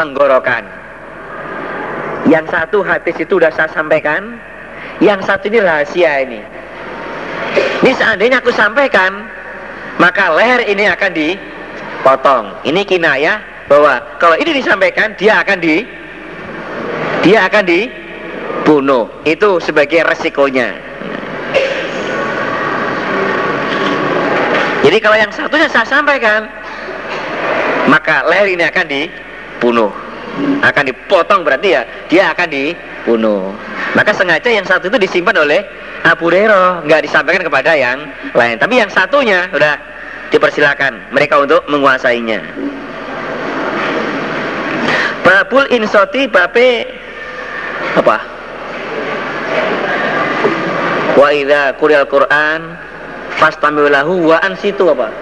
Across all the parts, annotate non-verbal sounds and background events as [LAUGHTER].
tenggorokan. Yang satu hadis itu sudah saya sampaikan, yang satu ini rahasia ini. Ini seandainya aku sampaikan, maka leher ini akan dipotong. Ini kinayah bahwa kalau ini disampaikan dia akan di dia akan dibunuh. Itu sebagai resikonya. Jadi kalau yang satunya saya sampaikan, maka leher ini akan dibunuh. Akan dipotong berarti ya dia akan dibunuh. Maka sengaja yang satu itu disimpan oleh Abu Hurairah nggak disampaikan kepada yang lain. Tapi yang satunya sudah dipersilakan mereka untuk menguasainya. Babul insoti bape apa? Wa idza Qur'an fastami'u wa ansitu apa?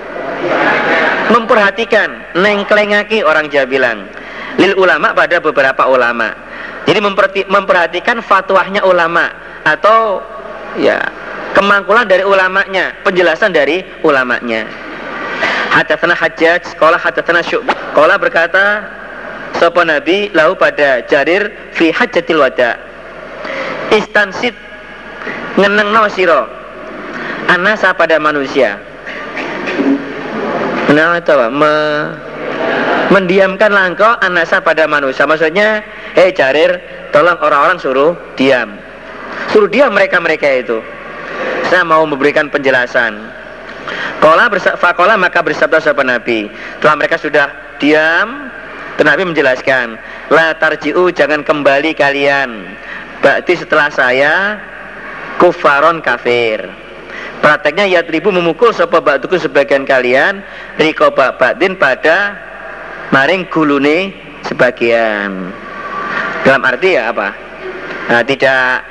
Memperhatikan nengklengaki orang Jawa bilang lil ulama pada beberapa ulama. Jadi memperhatikan fatwahnya ulama atau ya kemangkulan dari ulamanya penjelasan dari ulamanya. Hadatsana hajjaj sekolah hadatsana syu'bah sekolah berkata sapa nabi lahu pada jarir fi hajjatil wada. Istansit ngeneng no siro anasa pada manusia. Nah apa? Me mendiamkan langkau anasa pada manusia. Maksudnya, hei Jarir, tolong orang-orang suruh diam. Suruh diam mereka-mereka itu. Saya mau memberikan penjelasan. Kola fakola maka bersabda sahabat Nabi. Setelah mereka sudah diam, Nabi menjelaskan, La tarji'u jangan kembali kalian. Berarti setelah saya kufaron kafir. Prakteknya ya ribu memukul sopo batuku sebagian kalian Riko batin pada maring gulune sebagian. Dalam arti ya apa? Nah, tidak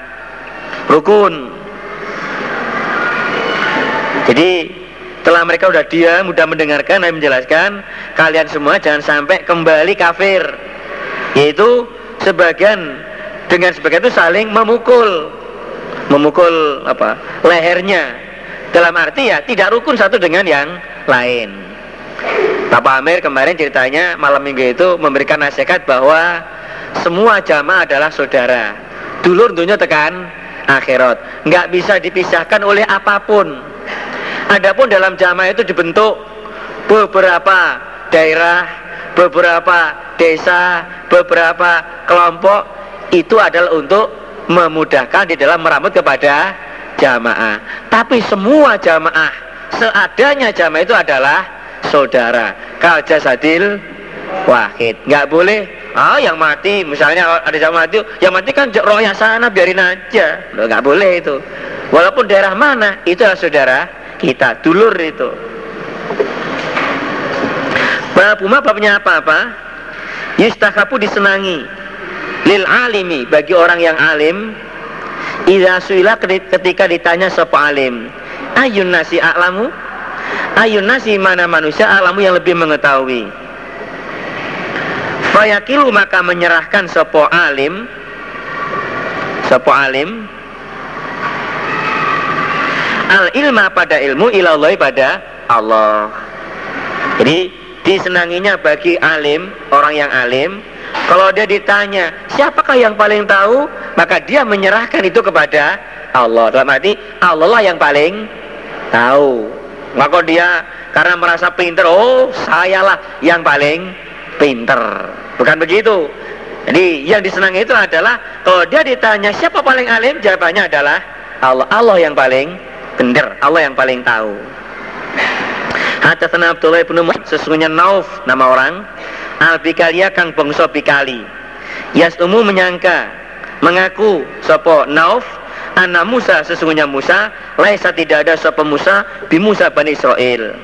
rukun. Jadi setelah mereka sudah diam, sudah mendengarkan dan menjelaskan Kalian semua jangan sampai kembali kafir. Yaitu sebagian dengan sebagian itu saling memukul. Memukul apa? Lehernya. Dalam arti ya tidak rukun satu dengan yang lain. Bapak Amir kemarin ceritanya malam minggu itu memberikan nasihat bahwa semua jamaah adalah saudara. Dulur dunia tekan akhirat. Nggak bisa dipisahkan oleh apa pun. Adapun dalam jamaah itu dibentuk beberapa daerah, beberapa desa, beberapa kelompok itu adalah untuk memudahkan di dalam merambut kepada jamaah. Tapi semua jamaah seadanya jamaah itu adalah saudara. Kal jasadil wahid. Nggak boleh ah yang mati misalnya ada jamaah mati, yang mati kan rohnya sana biarin aja. Loh, nggak boleh itu. Walaupun daerah mana itu adalah saudara kita, dulur itu. Bab umah babnya apa-apa? Yustakapu disenangi lil alimi bagi orang yang alim Iza suila ketika ditanya sapa alim, ayun nasi a'lamu? Ayun nasi mana manusia a'lamu yang lebih mengetahui? Fayakilu maka menyerahkan sopo alim Sopo alim Al ilma pada ilmu ilallah pada Allah Jadi disenanginya bagi alim Orang yang alim kalau dia ditanya, siapakah yang paling tahu? Maka dia menyerahkan itu kepada Allah. Dalam arti, Allah lah yang paling tahu. Maka dia karena merasa pinter, oh sayalah yang paling pinter. Bukan begitu. Jadi yang disenangi itu adalah kalau dia ditanya siapa paling alim, jawabannya adalah Allah. Allah yang paling benar, Allah yang paling tahu. Hadatsana Abdullah bin sesungguhnya Nauf nama orang Al-Bikalia kang bangsa Bikali. Yasumu menyangka, mengaku sopo Nauf Anna Musa sesungguhnya Musa Laisa tidak ada sopo Musa Bi Musa Bani Israel.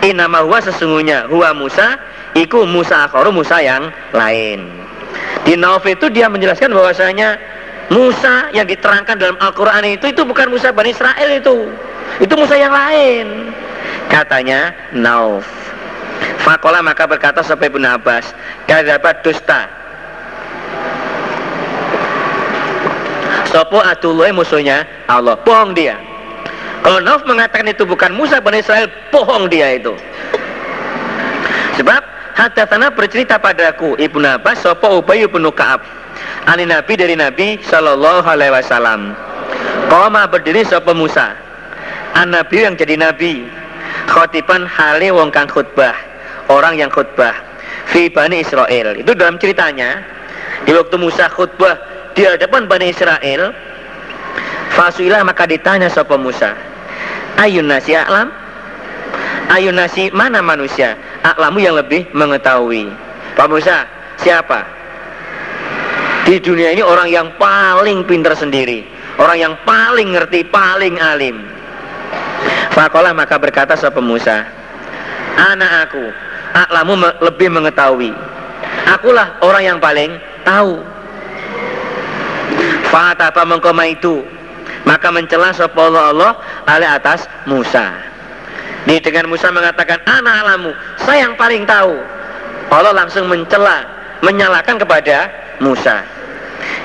Inama huwa sesungguhnya Huwa Musa Iku Musa akhoru Musa yang lain. Di Nauf itu dia menjelaskan bahwasanya Musa yang diterangkan dalam Al-Quran itu Itu bukan Musa Bani Israel itu. Itu Musa yang lain. Katanya Nauf. Fakola maka berkata sampai Ibn Abbas Kadabat dusta Sopo adullah musuhnya? Allah Bohong dia. Kalau Nauf mengatakan itu bukan Musa Bani Israel Bohong dia itu. Sebab Hadatana bercerita padaku Ibnu Abbas Sopo Ubay ibnu Ka'ab. Ani Nabi dari Nabi Sallallahu alaihi wasallam. Koma berdiri Sopo Musa. An Nabi yang jadi Nabi. Khotiban hali wong kang khutbah Orang yang khutbah. Fi Bani Israel. Itu dalam ceritanya Di waktu Musa khutbah Di hadapan Bani Israel Fasuilah maka ditanya Sopo Musa Ayun nasi alam Ayun nasi mana manusia aklamu yang lebih mengetahui. Pak Musa, siapa? Di dunia ini orang yang paling pintar sendiri, orang yang paling ngerti, paling alim. Fakolah maka berkata sahabat Musa, anak aku, aklamu lebih mengetahui. Akulah orang yang paling tahu. Fatapa mengkoma itu, maka mencela sapa Allah Allah atas Musa. Nih dengan Musa mengatakan anak alamu, saya yang paling tahu. Allah langsung mencela, menyalahkan kepada Musa.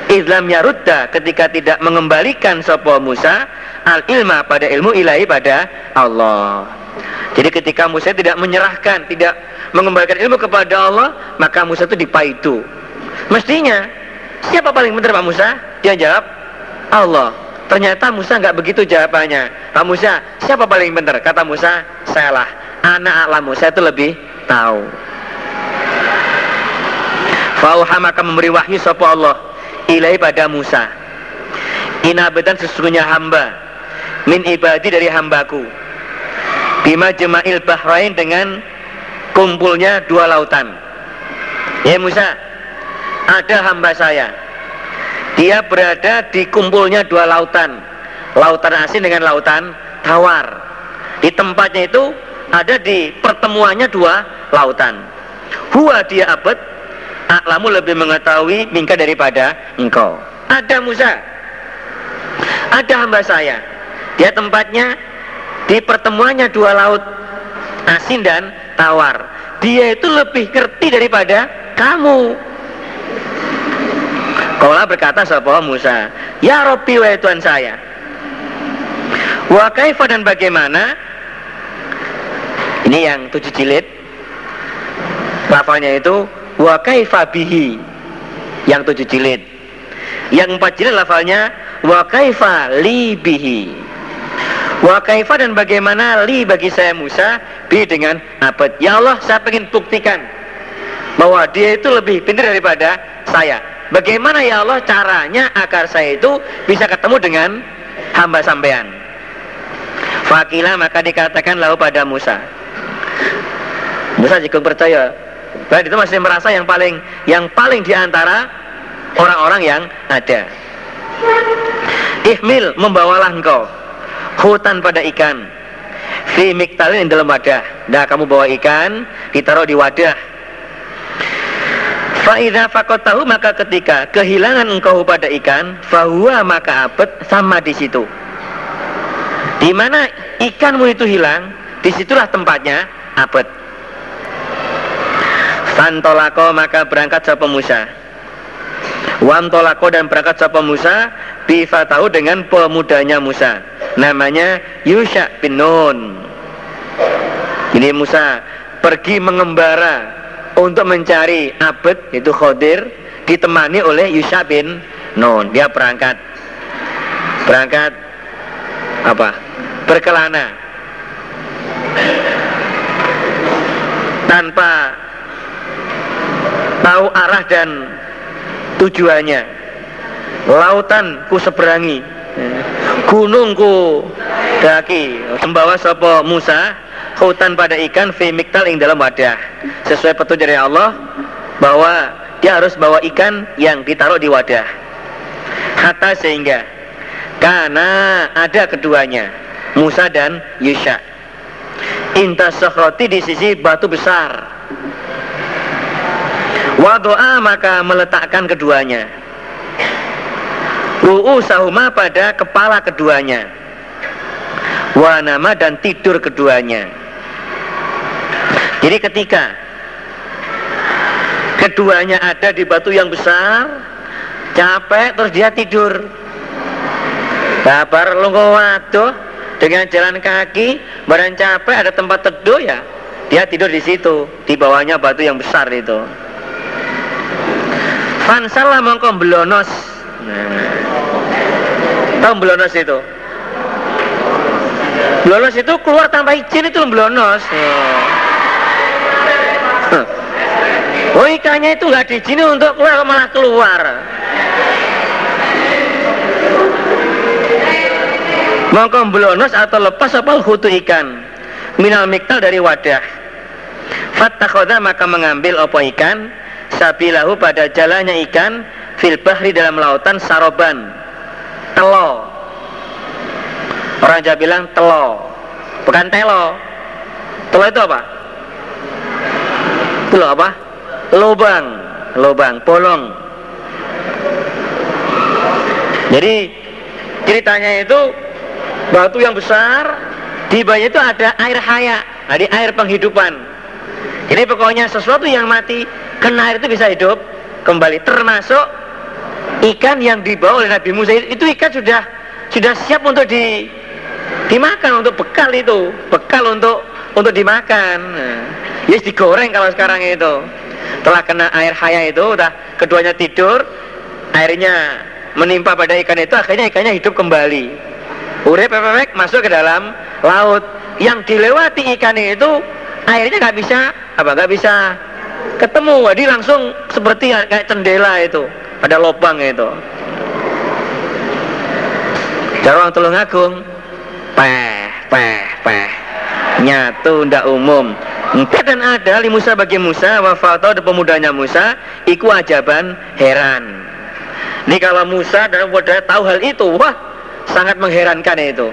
Islam yarudda ketika tidak mengembalikan sopo Musa al ilma pada ilmu ilahi pada Allah. Jadi ketika Musa tidak menyerahkan, tidak mengembalikan ilmu kepada Allah, maka Musa itu dipaitu. Mestinya siapa paling benar Pak Musa? Dia jawab Allah. Ternyata Musa nggak begitu jawabannya. Pak Musa, siapa paling benar? Kata Musa, sayalah. Anak alam Musa itu lebih tahu. Fauha maka memberi wahyu sopo Allah ilai pada Musa. Inabedan sesungguhnya hamba min ibadi dari hambaku. Bima jema'il bahrain dengan kumpulnya dua lautan. Ya Musa, ada hamba saya. Dia berada di kumpulnya dua lautan. Lautan asin dengan lautan tawar. Di tempatnya itu ada di pertemuannya dua lautan. Huwa dia abad aklamu lebih mengetahui mingka daripada engkau. Ada Musa. Ada hamba saya. Dia tempatnya di pertemuannya dua laut asin dan tawar. Dia itu lebih ngerti daripada kamu Kaulah berkata sapa Musa, "Ya Robbi wa Tuhan saya." Wa kaifa dan bagaimana? Ini yang tujuh jilid. Lafalnya itu wa kaifa bihi. Yang tujuh jilid. Yang empat jilid lafalnya wa kaifa li bihi. Wa dan bagaimana li bagi saya Musa bi dengan abad. Ya Allah, saya ingin buktikan bahwa dia itu lebih pintar daripada saya. Bagaimana ya Allah caranya agar saya itu bisa ketemu dengan hamba sampean? Fakilah maka dikatakan lalu pada Musa. Musa jika percaya, baik itu masih merasa yang paling yang paling di antara orang-orang yang ada. Ihmil membawalah engkau hutan pada ikan fi miktalin dalam wadah. Nah kamu bawa ikan ditaruh di wadah Fa'idha tahu maka ketika kehilangan engkau pada ikan, fahuwa maka abet sama di situ. Di mana ikanmu itu hilang, di situlah tempatnya abet. Fantolako maka berangkat sapa Musa. Wantolako dan berangkat sapa Musa tahu dengan pemudanya Musa. Namanya Yusha bin Nun. Ini Musa pergi mengembara untuk mencari abad itu Khodir ditemani oleh Yusha bin Nun. Dia berangkat. Berangkat apa? Berkelana. Tanpa tahu arah dan tujuannya. Lautan ku seberangi. Gunung ku daki. Membawa sopo Musa hutan pada ikan fi miktal yang dalam wadah. Sesuai petunjuk dari Allah bahwa dia harus bawa ikan yang ditaruh di wadah. Hatta sehingga karena ada keduanya Musa dan Yusha. Inta sokhroti di sisi batu besar. Wadoa maka meletakkan keduanya. Ru'u sahuma pada kepala keduanya. Wanama dan tidur keduanya jadi ketika keduanya ada di batu yang besar, capek terus dia tidur. Kabar lungo waduh dengan jalan kaki, badan capek ada tempat teduh ya dia tidur di situ di bawahnya batu yang besar itu. Fansalah mongko belonos nah, tahu belonos itu? Belonos itu keluar tanpa izin itu belonos oh ikannya itu nggak diizini untuk keluar malah keluar. Mongko belonos atau lepas apa hutu ikan? Minal miktal dari wadah. Fattakhoda maka mengambil opo ikan? Sabilahu pada jalannya ikan fil bahri dalam lautan saroban. Telo. Orang Jawa bilang telo. Bukan telo. Telo itu apa? Telo apa lubang lubang bolong. Jadi ceritanya itu batu yang besar di bawahnya itu ada air haya jadi air penghidupan. Ini pokoknya sesuatu yang mati kena air itu bisa hidup kembali. Termasuk ikan yang dibawa oleh Nabi Musa. Itu ikan sudah sudah siap untuk di dimakan untuk bekal itu. Bekal untuk untuk dimakan. Nah, ya yes, digoreng kalau sekarang itu telah kena air haya itu udah keduanya tidur airnya menimpa pada ikan itu akhirnya ikannya hidup kembali. Urep pepek masuk ke dalam laut. Yang dilewati ikan itu airnya nggak bisa apa nggak bisa ketemu. Jadi langsung seperti kayak cendela itu ada lubang itu. Jarang tulung agung peh peh peh. Nyatu ndak umum Empat dan ada li Musa bagi Musa wafato dan pemudanya Musa iku ajaban heran ini kalau Musa dan wadah tahu hal itu, wah sangat mengherankan itu.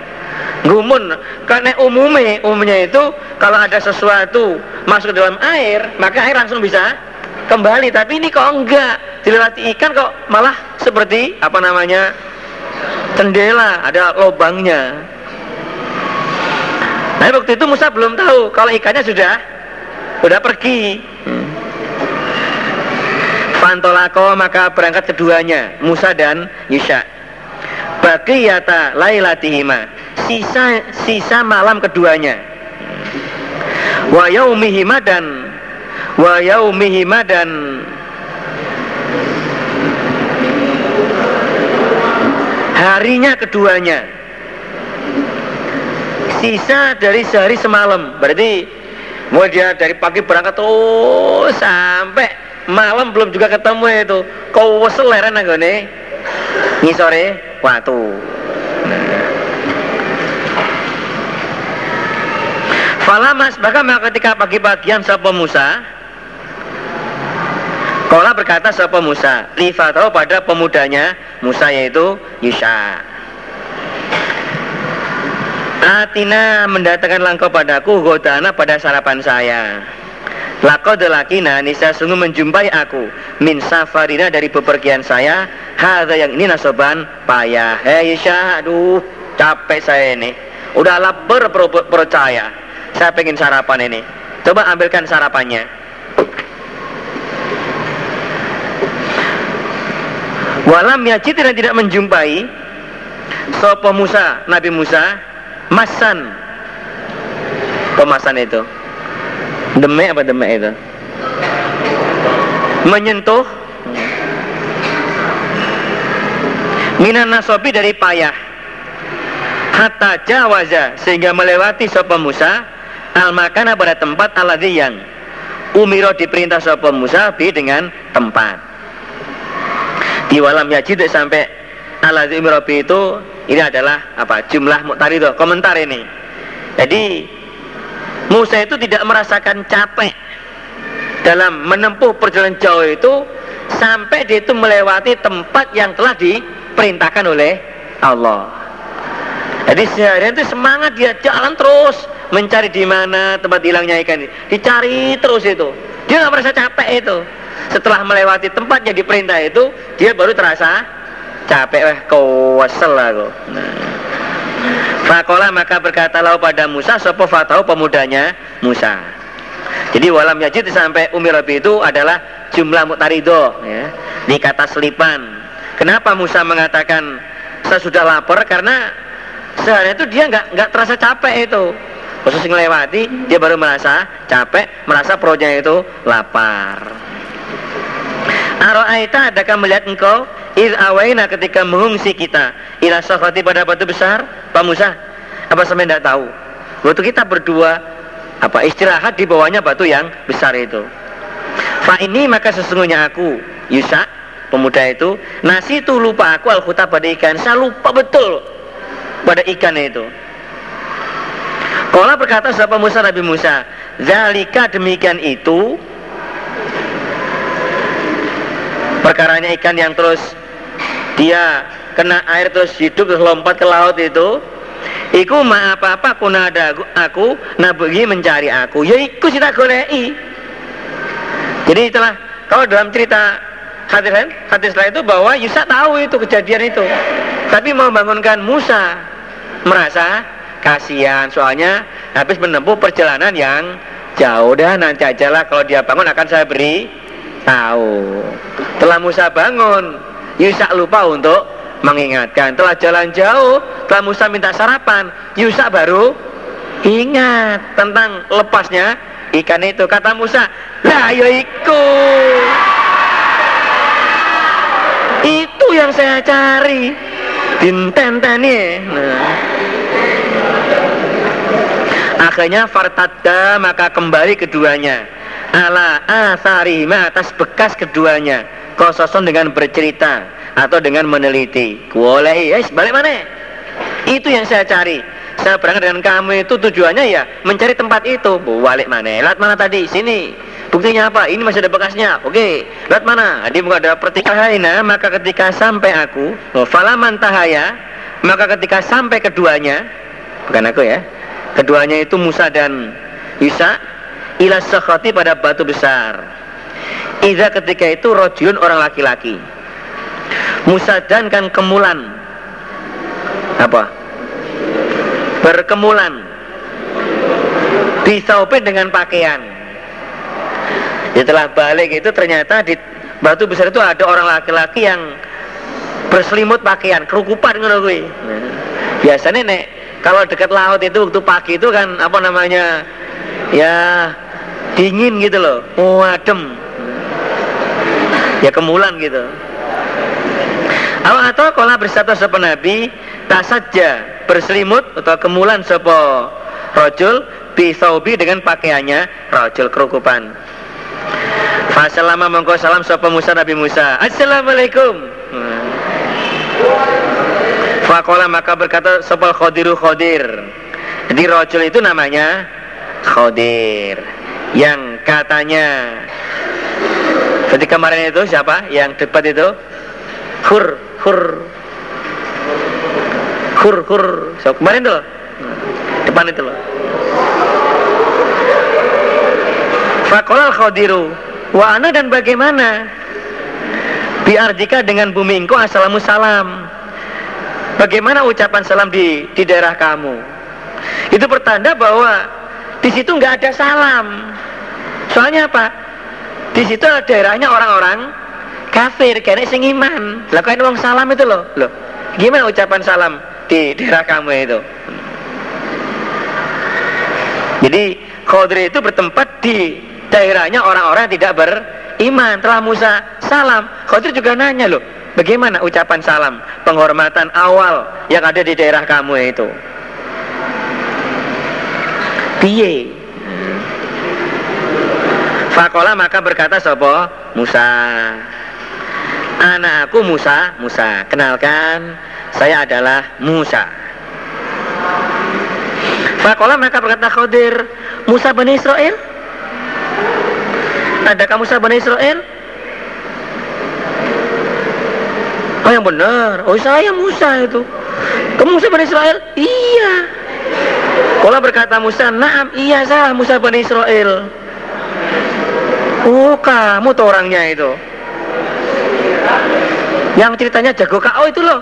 Gumun, karena umumnya, umumnya itu kalau ada sesuatu masuk dalam air, maka air langsung bisa kembali. Tapi ini kok enggak, dilewati ikan kok malah seperti apa namanya jendela, ada lubangnya. Nah waktu itu Musa belum tahu kalau ikannya sudah sudah pergi. Hmm. Fantolako maka berangkat keduanya Musa dan Yusha Bagiyata lailatihima Sisa sisa malam keduanya Wa yaumihima dan Wa yaumihima dan Harinya keduanya Sisa dari sehari semalam. Berarti Mau dia dari pagi berangkat terus sampai malam belum juga ketemu itu. Kau wesel leren nih. Ngisore watu Falamas bahkan ketika pagi-pagian sapa Musa Kola berkata sapa Musa Lifatau pada pemudanya Musa yaitu Yusha Atina mendatangkan langkau padaku Godana pada sarapan saya. Laqad lakina nisa sungguh menjumpai aku. Min safarina dari bepergian saya. Hadza yang ini nasoban payah. Hei aduh capek saya ini. Udah lapar percaya saya pengen sarapan ini. Coba ambilkan sarapannya. Walam yajid dan tidak menjumpai sopo Musa Nabi Musa masan. Pemasan itu. Demek apa demek itu? Menyentuh. Minan nasobi dari payah. Hatta jawaza Sehingga melewati sopa Musa Al makana pada tempat aladhi yang Umiro diperintah sopa Musa Bi dengan tempat. Di walam yajid sampai Aladhi umiro itu Ini adalah apa jumlah muktarido Komentar ini Jadi Musa itu tidak merasakan capek dalam menempuh perjalanan jauh itu sampai dia itu melewati tempat yang telah diperintahkan oleh Allah. Jadi seharian itu semangat dia jalan terus mencari di mana tempat hilangnya ikan. Dicari terus itu. Dia nggak merasa capek itu. Setelah melewati tempat yang diperintah itu, dia baru terasa capek. Wah, kau wasel aku. Nah. Fakola maka berkatalah pada Musa Sopo fatau pemudanya Musa Jadi walam yajid sampai Umi Rabi itu adalah jumlah mutarido ya. Ini kata selipan Kenapa Musa mengatakan Saya sudah lapar karena Sehari itu dia nggak nggak terasa capek itu khusus ngelewati dia baru merasa capek merasa perutnya itu lapar Aro'aita adakah melihat engkau? Id awaina ketika mengungsi kita. Ila sofati pada batu besar Pak Musa. Apa sampai tidak tahu? Waktu kita berdua apa istirahat di bawahnya batu yang besar itu. Fa ini maka sesungguhnya aku Yusa pemuda itu Nasi itu lupa aku al pada ikan. Saya lupa betul pada ikan itu. Kala berkata siapa Musa? Nabi Musa. Zalika demikian itu perkaranya ikan yang terus dia kena air terus hidup terus lompat ke laut itu. Iku ma apa-apa kuna ada aku nabi mencari aku. Ya iku kita golei jadi itulah kalau dalam cerita hadis lain hadis lain itu bahwa Yusa tahu itu kejadian itu. Tapi mau bangunkan Musa merasa kasihan soalnya habis menempuh perjalanan yang jauh. Dah nanti aja kalau dia bangun akan saya beri tahu. Telah Musa bangun, Yusa lupa untuk mengingatkan. Telah jalan jauh, telah Musa minta sarapan, Yusa baru ingat tentang lepasnya ikan itu. Kata Musa, lah ya iku. Itu yang saya cari. Dintenteni. Nah. Akhirnya fartadda maka kembali keduanya ala asarima atas bekas keduanya. Kososon dengan bercerita atau dengan meneliti. Boleh yes balik mana? Itu yang saya cari. Saya berangkat dengan kamu itu tujuannya ya mencari tempat itu. Balik mana? Lihat mana tadi? Sini. Buktinya apa? Ini masih ada bekasnya. Oke lihat mana? Di muka ada pertikaian maka ketika sampai aku oh, falaman tahaya maka ketika sampai keduanya bukan aku ya keduanya itu Musa dan Isa ila sakhati pada batu besar Iza ketika itu rojulun orang laki-laki Musadan kan kemulan Apa? Berkemulan Disaupin dengan pakaian Setelah balik itu ternyata di batu besar itu ada orang laki-laki yang berselimut pakaian, kerukupan ngono kuwi. Biasanya nek kalau dekat laut itu waktu pagi itu kan apa namanya? Ya dingin gitu loh. Oh adem ya kemulan gitu. Atau kalau bersatu sepen Nabi? Saja berselimut atau kemulan sepo rojul bisaubi dengan pakaiannya rojul kerukupan. Fasalama mongko salam sapa Musa Nabi Musa. Assalamualaikum. Fakola maka berkata sapa khodiru khodir Jadi rojul itu namanya khodir yang katanya ketika kemarin itu siapa? Yang debat itu? Hur hur. Hur hur. So, kemarin tuh depan itu loh. Fakolal khodiru Wa ana dan bagaimana? Biar jika dengan bumi engkau Assalamu salam. Bagaimana ucapan salam di, di daerah kamu? Itu pertanda bahwa di situ nggak ada salam. Soalnya apa? Di situ daerahnya orang-orang kafir, kayaknya sing iman. Lah kan uang salam itu loh. Loh, gimana ucapan salam di daerah kamu itu? Jadi Khidr itu bertempat di daerahnya orang-orang yang tidak beriman. Telah Musa salam, Khidr juga nanya loh, bagaimana ucapan salam, penghormatan awal yang ada di daerah kamu itu? Piye? Fakola maka berkata sopo? Musa. Anakku Musa. Musa kenalkan saya adalah Musa. Fakola maka berkata Khodir Musa Bani Israel? Adakah Musa Bani Israel? Oh yang benar. Oh saya Musa itu. Kamu Musa Bani Israel? Iya kalau berkata Musa, "Naam, iya saya Musa Bani Israel." Oh, kamu tuh orangnya itu. Yang ceritanya jago KO itu loh.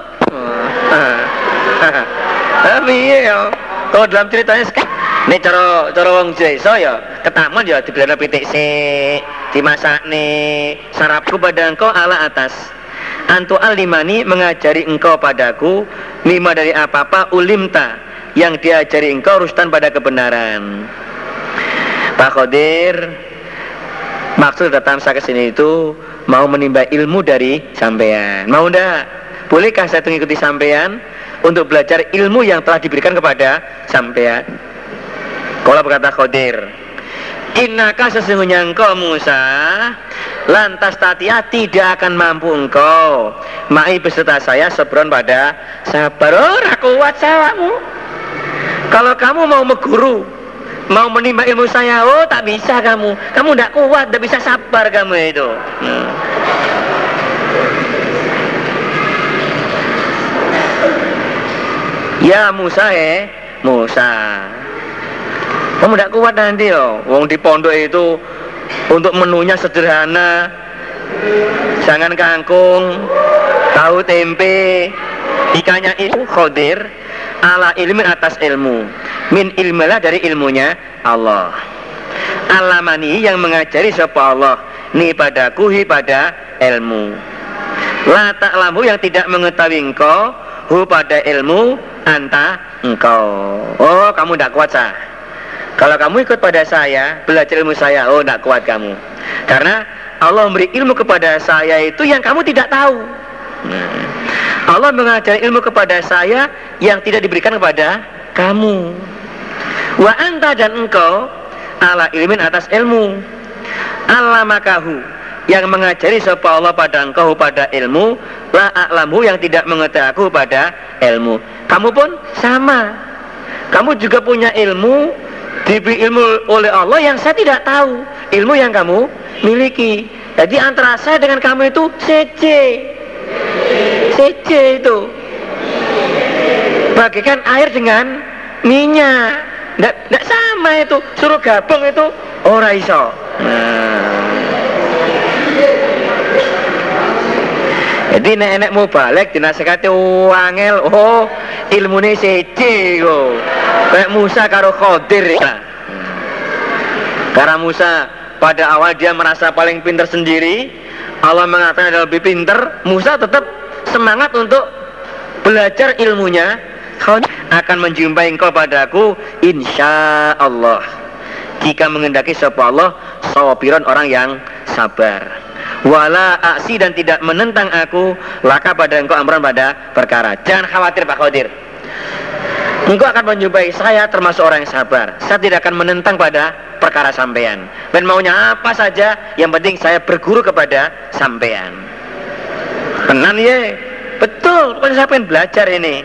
Tapi [LAUGHS] iya, kalau dalam ceritanya sekarang Nih cara cara wong desa ya ketaman ya dibelana pitik sik, dimasak nih sarapku pada engkau ala atas. Antu alimani mengajari engkau padaku lima dari apa-apa ulimta yang diajari engkau rustan pada kebenaran. Pak Khodir maksud datang saya ke sini itu mau menimba ilmu dari sampean. Mau ndak? Bolehkah saya mengikuti sampean untuk belajar ilmu yang telah diberikan kepada sampean? Kalau berkata Khodir, Innaka sesungguhnya engkau Musa Lantas tatia tidak akan mampu engkau Ma'i beserta saya sebron pada sabar Oh kuat sawamu Kalau kamu mau meguru Mau menimba ilmu saya Oh tak bisa kamu Kamu tidak kuat, tidak bisa sabar kamu itu hmm. Ya Musa eh Musa kamu tidak kuat nanti loh. Wong di pondok itu untuk menunya sederhana. Jangan kangkung, tahu tempe, ikannya itu khodir ala ilmi atas ilmu. Min ilmilah dari ilmunya Allah. Alamani yang mengajari siapa Allah ni padaku hi pada ilmu. La ta'lamu yang tidak mengetahui engkau hu pada ilmu anta engkau. Oh, kamu tidak kuat sah. Kalau kamu ikut pada saya, belajar ilmu saya, oh tidak kuat kamu. Karena Allah memberi ilmu kepada saya itu yang kamu tidak tahu. Nah, Allah mengajar ilmu kepada saya yang tidak diberikan kepada kamu. Wa anta dan engkau ala ilmin atas ilmu. Allah makahu yang mengajari sapa Allah pada engkau pada ilmu la a'lamu yang tidak mengetahui aku pada ilmu. Kamu pun sama. Kamu juga punya ilmu diberi ilmu oleh Allah yang saya tidak tahu ilmu yang kamu miliki jadi antara saya dengan kamu itu CC CC itu. Bagikan air dengan minyak. Tidak sama itu. Suruh gabung itu ora iso. Nah. Jadi nenek mau balik dinasehati wangel. Oh ilmu ini siji kok. Kayak Musa karo Khodir ya. Karena Musa pada awal dia merasa paling pintar sendiri, Allah mengatakan dia lebih pintar, Musa tetap semangat untuk belajar ilmunya. Akan menjumpai engkau padaku insya Allah. Jika mengendaki sapa Allah, orang yang sabar. Wala aksi dan tidak menentang aku laka pada engkau amran pada perkara. Jangan khawatir Pak Khodir engkau akan menjumpai saya termasuk orang yang sabar. Saya tidak akan menentang pada perkara sampean. Dan maunya apa saja yang penting saya berguru kepada sampean tenan ye betul pokoknya saya pengen belajar ini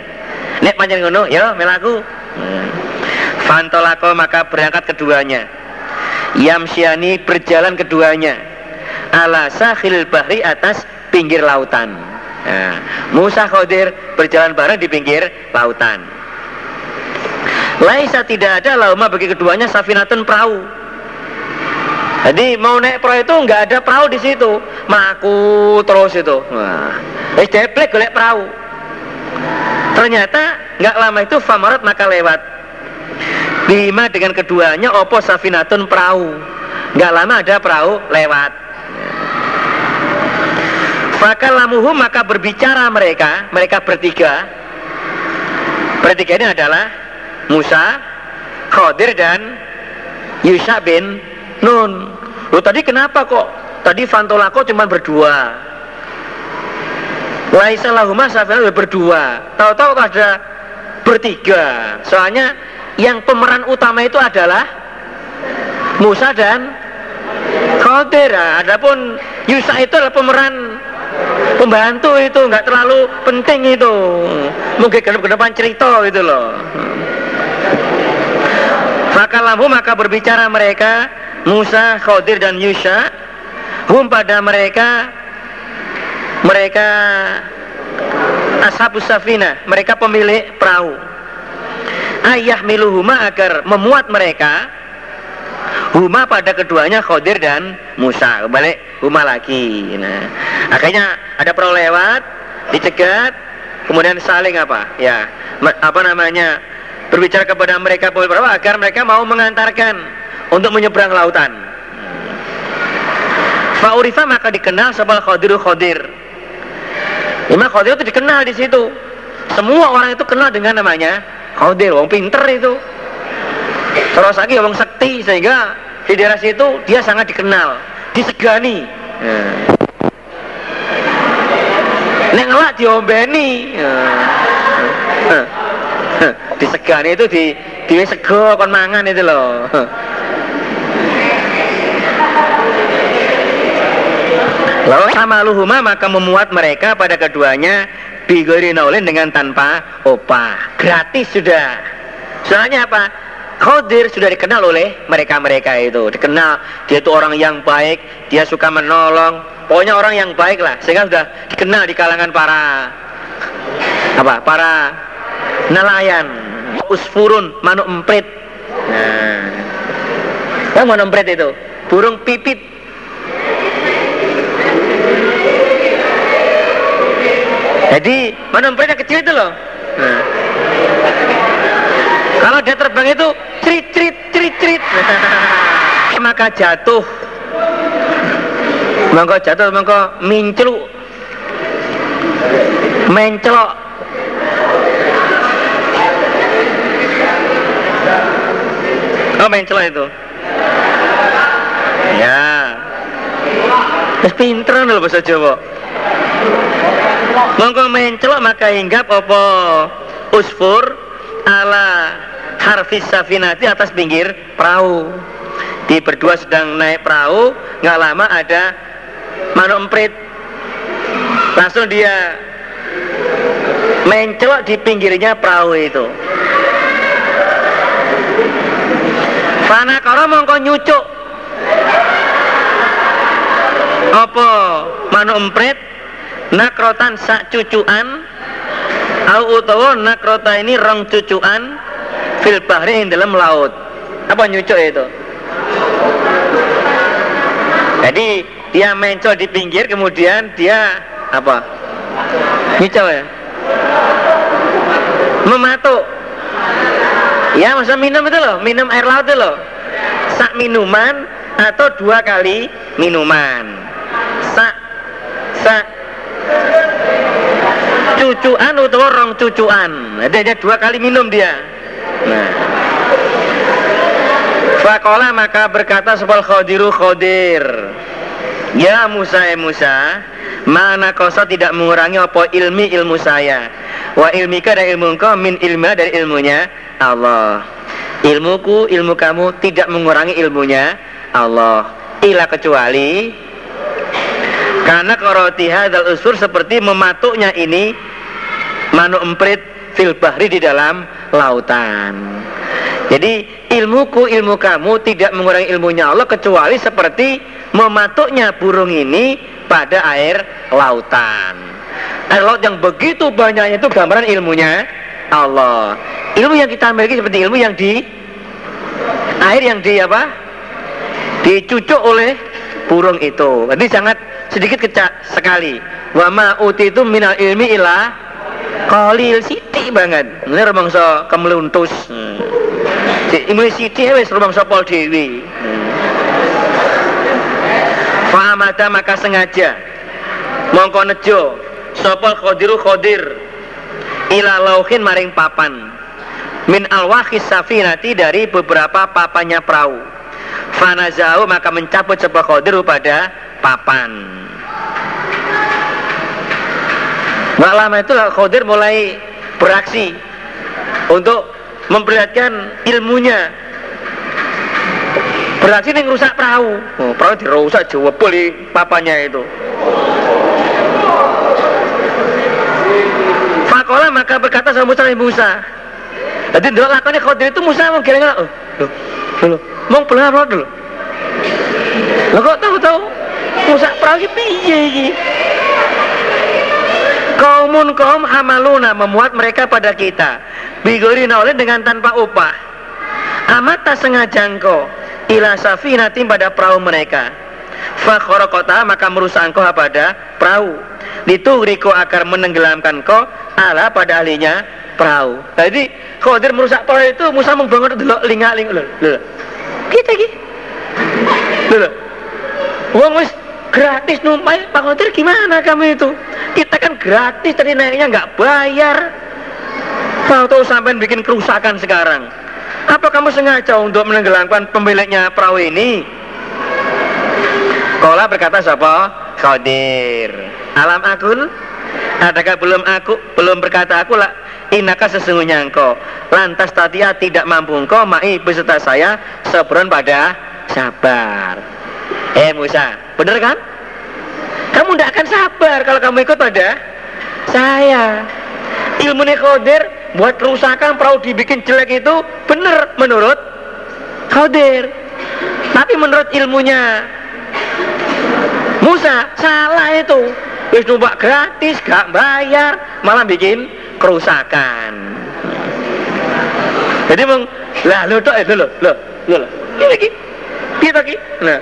nek panjang ngono ya melaku hmm. Fantolako maka berangkat keduanya Yamsyani berjalan keduanya ala sahil bahri atas pinggir lautan. Nah, Musa Khodir berjalan bareng di pinggir lautan. Laisa tidak ada lauma bagi keduanya safinatun perahu. Jadi mau naik perahu itu nggak ada perahu di situ, maku terus itu. Wah, eh deplek golek perahu. Ternyata nggak lama itu famarat maka lewat. Lima dengan keduanya opo safinatun perahu. Nggak lama ada perahu lewat. Maka lamuhum maka berbicara mereka, mereka bertiga. Bertiga ini adalah Musa, Khadir dan Yusha bin Nun. Lo tadi kenapa kok? Tadi Fantolako cuma berdua. Laisa lahumah berdua. Tahu-tahu ada bertiga. Soalnya yang pemeran utama itu adalah Musa dan Khadir. Adapun Yusa itu adalah pemeran pembantu itu nggak terlalu penting itu mungkin ke depan cerita itu loh maka lampu maka berbicara mereka Musa, Khodir dan Yusha hum pada mereka mereka ashabus safina mereka pemilik perahu. Ayah miluhuma agar memuat mereka huma pada keduanya Khodir dan Musa. Balik huma lagi. Nah akhirnya ada perahu lewat dicegat kemudian saling apa? Ya apa namanya berbicara kepada mereka perahu agar mereka mau mengantarkan untuk menyeberang lautan. Fa'urifa maka dikenal sebagai Khodiru Khodir Imam Khodir itu dikenal di situ. Semua orang itu kenal dengan namanya Khodir wong pinter itu. Terus lagi wong sekti sehingga di daerah situ dia sangat dikenal disegani. Nah. Nek ngelak diombeni. Disegani itu di di sego kon mangan itu loh. Lalu sama luhuma maka memuat mereka pada keduanya bigori naulin dengan tanpa opah. Gratis sudah. Soalnya apa? Khodir sudah dikenal oleh mereka-mereka itu. Dikenal dia itu orang yang baik, dia suka menolong. Pokoknya orang yang baik lah. Sehingga sudah dikenal di kalangan para apa? Para nelayan, usfurun, manuk emprit. Nah, yang manuk emprit itu burung pipit. Jadi manuk emprit yang kecil itu loh. Nah. Kalau dia terbang itu crit crit crit crit [LAUGHS] maka jatuh maka jatuh maka mincluk mencelok oh mencelok itu? Ya. Wis pinter lho bahasa Jawa. Mongko mencelok maka hinggap apa? Usfur ala harfis safinati atas pinggir perahu. Di berdua sedang naik perahu nggak lama ada manuk emprit. Langsung dia mencelok di pinggirnya perahu itu Fana karo mongko nyucuk. Apa? Manuk emprit nakrotan sak cucuan au utawa nakrota ini rong cucuan fil bahri dalam laut. Apa nyucuk itu? Jadi dia mencol di pinggir kemudian dia apa? Nyucuk ya? Mematuk ya masa minum itu loh minum air laut itu loh. Sak minuman atau dua kali minuman. Sak sak. Cucuan atau orang cucuan. Ada dua kali minum dia. Nah. Fakola maka berkata sepal khodiru khodir Ya Musa ya Musa Mana kosa tidak mengurangi apa ilmi ilmu saya Wa ilmika dan ilmu engkau min ilmu dari ilmunya Allah Ilmuku, ilmu kamu tidak mengurangi ilmunya Allah Ila kecuali Karena koroti hadal usur seperti mematuknya ini Manu emprit fil bahri di dalam lautan. Jadi ilmuku ilmu kamu tidak mengurangi ilmunya Allah kecuali seperti mematuknya burung ini pada air lautan. Air laut yang begitu banyaknya itu gambaran ilmunya Allah. Ilmu yang kita miliki seperti ilmu yang di air yang di apa? Dicucuk oleh burung itu. Jadi sangat sedikit kecak sekali. Wa ma itu minal ilmi ilah Kalil siti banget. Ini rumangsa kemluntus. Hmm. Imui siti wis rumangsa pol dewi. Hmm. Maka sengaja mongko nejo sopol khodiru khodir ila lauhin maring papan min alwahis safinati dari beberapa papannya perahu fanazau maka mencabut sebuah khodiru pada papan Nggak lama itu Khadir mulai beraksi untuk memperlihatkan ilmunya. Beraksi nih rusak perahu. Oh, perahu dirusak jawab boleh papanya itu. Fakola maka berkata sama Musa Musa. Jadi dulu lakonnya Khadir itu Musa mau kira-kira, oh, loh, mau pelan dulu. Lo kok tahu-tahu Musa perahu piye ini? kaumun kaum hamaluna memuat mereka pada kita bigori oleh dengan tanpa upah amat tak sengaja engkau ila safinatim pada perahu mereka kota maka merusak engkau pada perahu. Riko agar menenggelamkan kau ala pada ahlinya perahu. Jadi khawatir merusak perahu itu Musa membangun dulu linga ling lho kita gitu lho Wong wis gratis numpai Pak Khodir gimana kamu itu? Kita kan gratis tadi naiknya nggak bayar. Tahu-tahu sampai bikin kerusakan sekarang. Apa kamu sengaja untuk menenggelamkan pemiliknya perahu ini? Kola berkata siapa? Khadir. Alam akul? Adakah belum aku belum berkata aku lah Inaka sesungguhnya engkau Lantas tatia tidak mampu engkau Mai beserta saya Sebron pada sabar Eh Musa Bener kan? Kamu tidak akan sabar Kalau kamu ikut pada saya Ilmu Khodir Buat kerusakan perahu dibikin jelek itu Bener menurut Khodir Tapi menurut ilmunya Musa salah itu. Wis numpak gratis, gak bayar, malah bikin kerusakan. Jadi meng lah lo tok itu lo lo lo lo lagi kita lagi nah.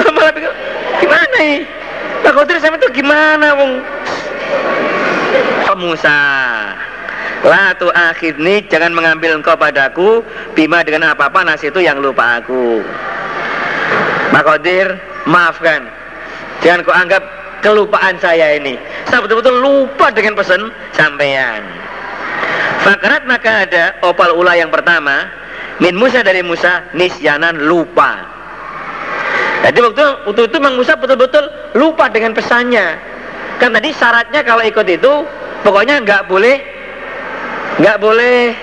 [LAUGHS] Malah pikir gimana ini Pak Khodir sama itu gimana wong oh, Musa? La tu akhirni jangan mengambil engkau padaku Bima dengan apa-apa nasi itu yang lupa aku Pak Khodir maafkan Jangan kau anggap kelupaan saya ini. Saya betul-betul lupa dengan pesan sampean. Fakarat maka ada opal ula yang pertama min Musa dari Musa nisyanan lupa. Jadi waktu, waktu itu Mang Musa betul-betul lupa dengan pesannya. Kan tadi syaratnya kalau ikut itu pokoknya nggak boleh nggak boleh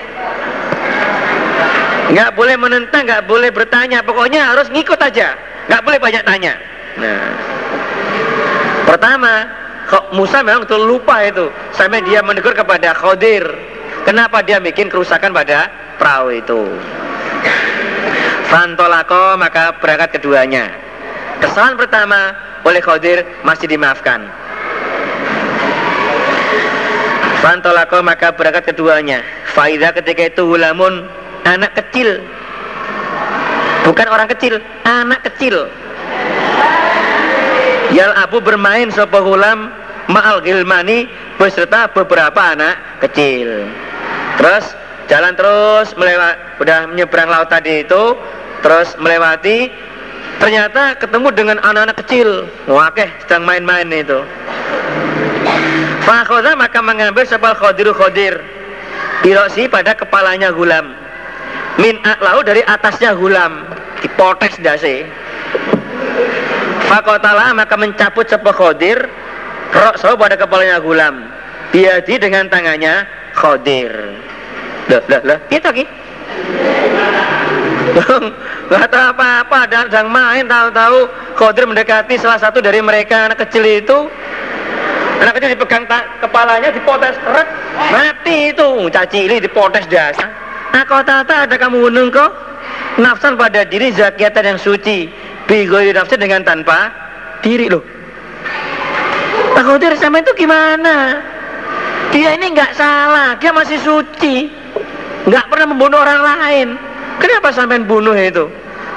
nggak boleh menentang, nggak boleh bertanya, pokoknya harus ngikut aja, nggak boleh banyak tanya. Nah, Pertama, Musa memang betul lupa itu sampai dia menegur kepada Khodir. Kenapa dia bikin kerusakan pada perahu itu? Fantolako maka berangkat keduanya. Kesalahan pertama oleh Khodir masih dimaafkan. Fantolako maka berangkat keduanya. Faidah ketika itu hulamun anak kecil. Bukan orang kecil, anak kecil Yal Abu bermain sopo hulam ma'al gilmani beserta beberapa anak kecil. Terus jalan terus melewat udah menyeberang laut tadi itu terus melewati ternyata ketemu dengan anak-anak kecil. Wakeh sedang main-main itu. Fakhoda maka mengambil sepal khodiru khodir Biroksi pada kepalanya gulam Min laut dari atasnya gulam Dipotes dasi Fakotala maka mencabut sebuah khodir Rok so pada kepalanya gulam. Biadi dengan tangannya khodir Lah, lah, lah, kita ki? [LAUGHS] Gak tahu apa-apa dan sedang main tahu-tahu Khodir mendekati salah satu dari mereka anak kecil itu. Anak kecil dipegang tak, kepalanya dipotes rek. Mati itu. Caci ini dipotes dasar Nah kau tata ada kamu gunung kok Nafsan pada diri zakiatan yang suci Bigoi nafsi dengan tanpa diri loh. Pak Khodir sama itu gimana? Dia ini nggak salah, dia masih suci, nggak pernah membunuh orang lain. Kenapa sampai bunuh itu?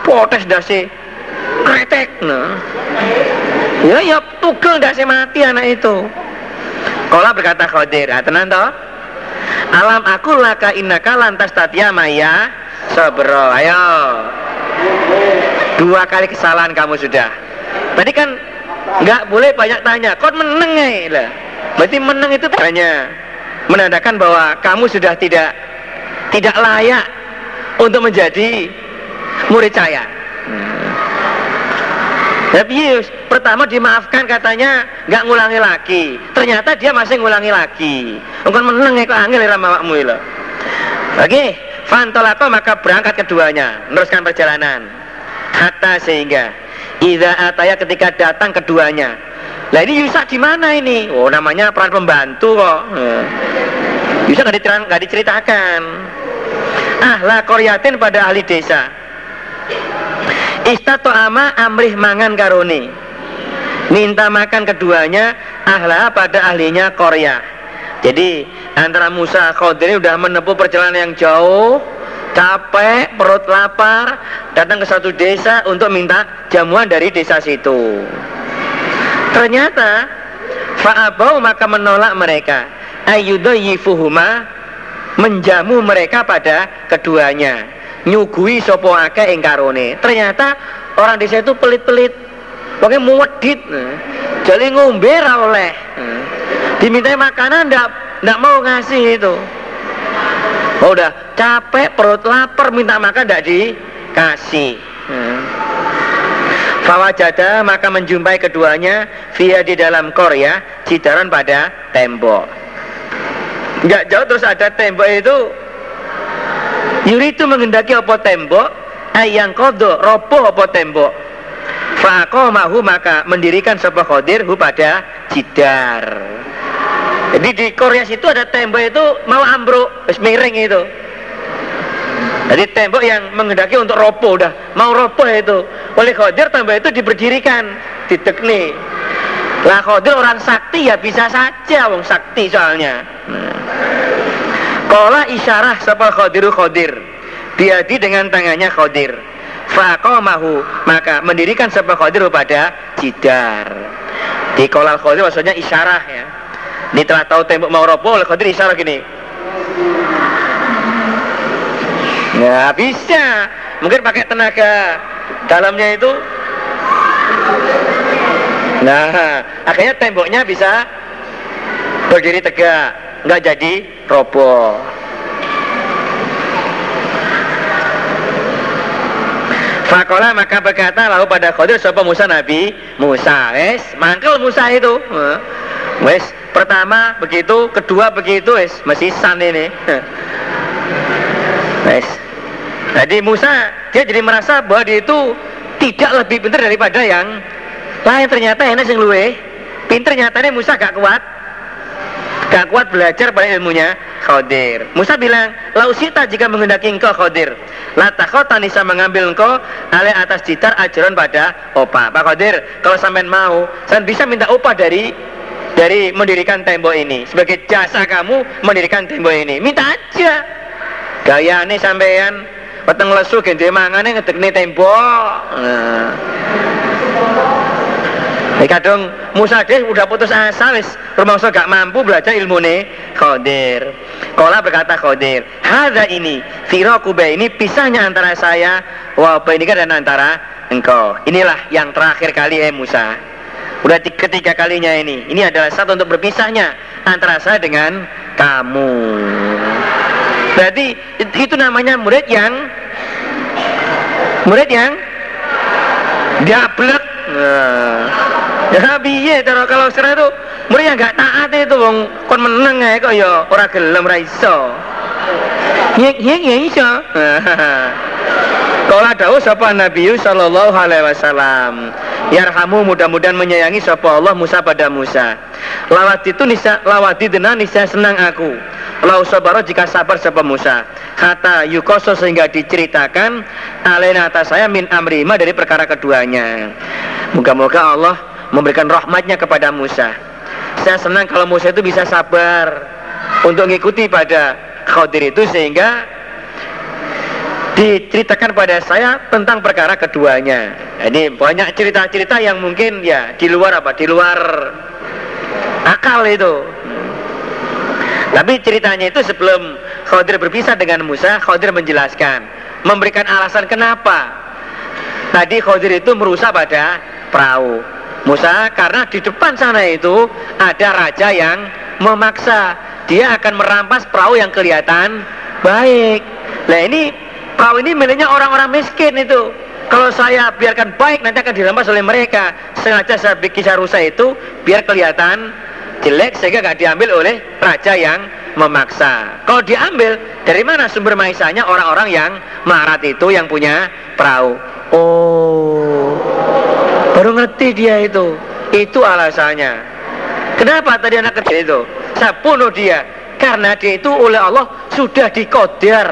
Potes dasi, kretek, nah. Ya ya tugel dasi mati anak itu. Kola berkata Khodir, ah, tenang toh? Alam aku laka innaka lantas tatia maya sabro. Ayo. Dua kali kesalahan kamu sudah. Tadi kan nggak boleh banyak tanya. Kau menang ya? Lah. Berarti menang itu tanya menandakan bahwa kamu sudah tidak tidak layak untuk menjadi murid saya. Hmm. Tapi Yus, pertama dimaafkan katanya nggak ngulangi lagi. Ternyata dia masih ngulangi lagi. Mungkin menang ya kok angel ya Oke, Oke, fantolako maka berangkat keduanya, meneruskan perjalanan hatta sehingga Ida ataya ketika datang keduanya. Lah ini Yusa di mana ini? Oh namanya peran pembantu kok. Eh. Yusa nggak diceritakan, gak diceritakan. Ah lah koryatin pada ahli desa. Istato ama amrih mangan karuni. Minta makan keduanya ahla pada ahlinya Korea. Jadi antara Musa Khodir sudah menempuh perjalanan yang jauh capek, perut lapar, datang ke satu desa untuk minta jamuan dari desa situ. Ternyata fa'abau maka menolak mereka. Ayyudayifuhuma menjamu mereka pada keduanya. Nyugui sopo ake ingkarone. Ternyata orang desa itu pelit-pelit. Pokoknya muwedit. Jadi ngombe oleh. Dimintai makanan ndak ndak mau ngasih itu. oh, udah capek perut lapar minta makan tidak dikasih hmm. Fawajada maka menjumpai keduanya via di dalam Korea cidaran pada tembok. Enggak jauh terus ada tembok itu Yuri itu mengendaki apa tembok ayang kodo ropo apa tembok mahu maka mendirikan sebuah kodir hu pada jidar jadi di Korea situ ada tembok itu mau ambruk miring itu jadi tembok yang mengendaki untuk ropo udah mau ropo itu. Oleh Khadir tembok itu diberdirikan, ditekni. Lah Khadir orang sakti ya bisa saja wong sakti soalnya. Nah. isyarah sapa Khadiru Khadir. Biadi dengan tangannya Khadir. Faqamahu maka mendirikan sebuah Khadir pada jidar. Di kolal Khadir maksudnya isyarah ya. Ini telah tahu tembok mau ropo oleh Khadir isyarah gini. Ya bisa. Mungkin pakai tenaga dalamnya itu. Nah, akhirnya temboknya bisa berdiri tegak, nggak jadi roboh. Fakola maka berkata lalu pada Khadir sapa Musa Nabi Musa wes mangkel Musa itu wes pertama begitu kedua begitu wes masih san ini. [LAUGHS] Wes jadi Musa dia jadi merasa bahwa dia itu tidak lebih pintar daripada yang lain. Ternyata enak sing luwe pinter nyatanya Musa gak kuat. Gak kuat belajar pada ilmunya Khodir Musa bilang lausita jika menghendaki engkau Khodir kau tanisa mengambil engkau alih atas citar ajaran pada opa. Pak Khodir kalau sampai mau saya bisa minta upah dari dari mendirikan tembok ini sebagai jasa kamu mendirikan tembok ini minta aja gaya ini sampean Peteng lesu gende mangane ngedekne tembok. Nah. kadung Musa deh udah putus asa wis rumangsa gak mampu belajar ilmu nih Khodir. Kola berkata Khodir, "Hadza ini firaquba ini pisahnya antara saya wa kan dan antara engkau. Inilah yang terakhir kali eh Musa. Udah ketiga kalinya ini. Ini adalah satu untuk berpisahnya antara saya dengan kamu. Berarti itu namanya murid yang murid yang gablek. Nah, ya biye kalau sekarang itu murid yang gak taat itu wong kon meneng ae kok ya ora gelem ra iso. Nyek ya iso. [LAUGHS] Kala dawuh sapa Nabi sallallahu alaihi wasallam, yarhamu mudah-mudahan menyayangi sapa Allah Musa pada Musa. Lawat itu nisa lawati dena nisa senang aku. Lau sabaro jika sabar sapa Musa. Kata yukoso sehingga diceritakan alena atas saya min amrima dari perkara keduanya. Moga-moga Allah memberikan rahmatnya kepada Musa. Saya senang kalau Musa itu bisa sabar untuk mengikuti pada Khadir itu sehingga diceritakan pada saya tentang perkara keduanya. Ini banyak cerita-cerita yang mungkin ya di luar apa? Di luar akal itu. Tapi ceritanya itu sebelum Khadir berpisah dengan Musa, Khadir menjelaskan, memberikan alasan kenapa. Tadi Khadir itu merusak pada perahu. Musa karena di depan sana itu ada raja yang memaksa dia akan merampas perahu yang kelihatan baik. Nah ini Perahu ini miliknya orang-orang miskin itu. Kalau saya biarkan baik nanti akan dirampas oleh mereka. Sengaja saya bikin saya rusak itu biar kelihatan jelek sehingga nggak diambil oleh raja yang memaksa. Kalau diambil dari mana sumber maisanya orang-orang yang marat itu yang punya perahu. Oh, baru ngerti dia itu. Itu alasannya. Kenapa tadi anak kecil itu? Saya bunuh dia karena dia itu oleh Allah sudah dikodar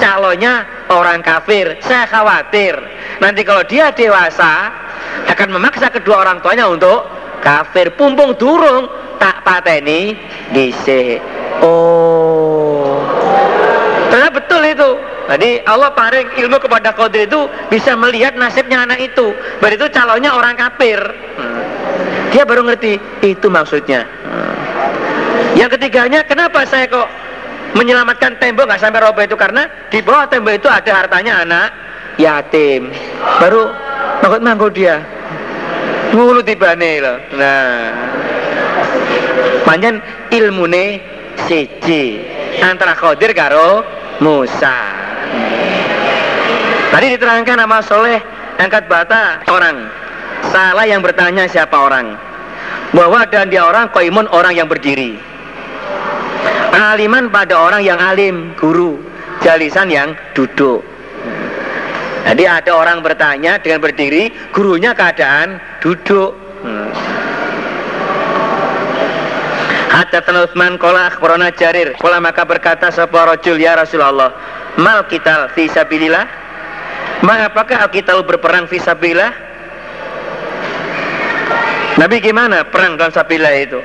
calonnya orang kafir. Saya khawatir nanti kalau dia dewasa akan memaksa kedua orang tuanya untuk kafir. Pumpung durung tak pateni dise. Oh. Ternyata betul itu. Jadi Allah paring ilmu kepada Qadir itu bisa melihat nasibnya anak itu. Berarti itu calonnya orang kafir. Hmm. Dia baru ngerti itu maksudnya. Hmm. Yang ketiganya, kenapa saya kok menyelamatkan tembok nggak sampai roboh itu karena di bawah tembok itu ada hartanya anak yatim baru mangkut mangkut dia ngulu tibane loh nah panjen ilmune siji antara khodir karo Musa. Tadi diterangkan nama soleh angkat bata orang. Salah yang bertanya siapa orang. Bahwa dan dia orang koimun orang yang berdiri. Aliman pada orang yang alim, guru. Jalisan yang duduk. Jadi ada orang bertanya dengan berdiri, gurunya keadaan duduk. Hmm. Hadatsan Utsman qala akhbarana Jarir. Qala maka berkata sapa rajul ya Rasulullah, "Mal kita fi sabilillah?" Ma apakah kita berperang fi sabilillah? Nabi gimana perang dalam sabilillah itu?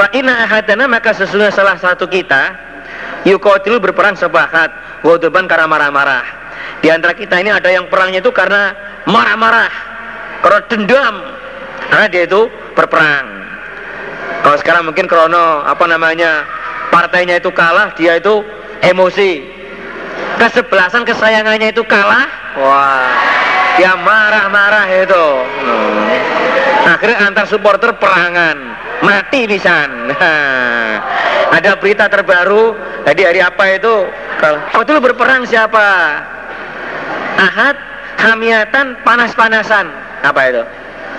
Fa inna ahadana maka sesungguhnya salah satu kita yukotilu berperang sebahat waduban karena marah-marah. Di antara kita ini ada yang perangnya itu karena marah-marah, karena dendam, karena dia itu berperang. Kalau sekarang mungkin krono apa namanya partainya itu kalah, dia itu emosi. Kesebelasan kesayangannya itu kalah, wah dia marah-marah itu. Hmm. Akhirnya antar supporter perangan, mati pisan. Ada berita terbaru, tadi hari apa itu? Oh itu berperang siapa? Ahad, hamiatan, panas-panasan. Apa itu?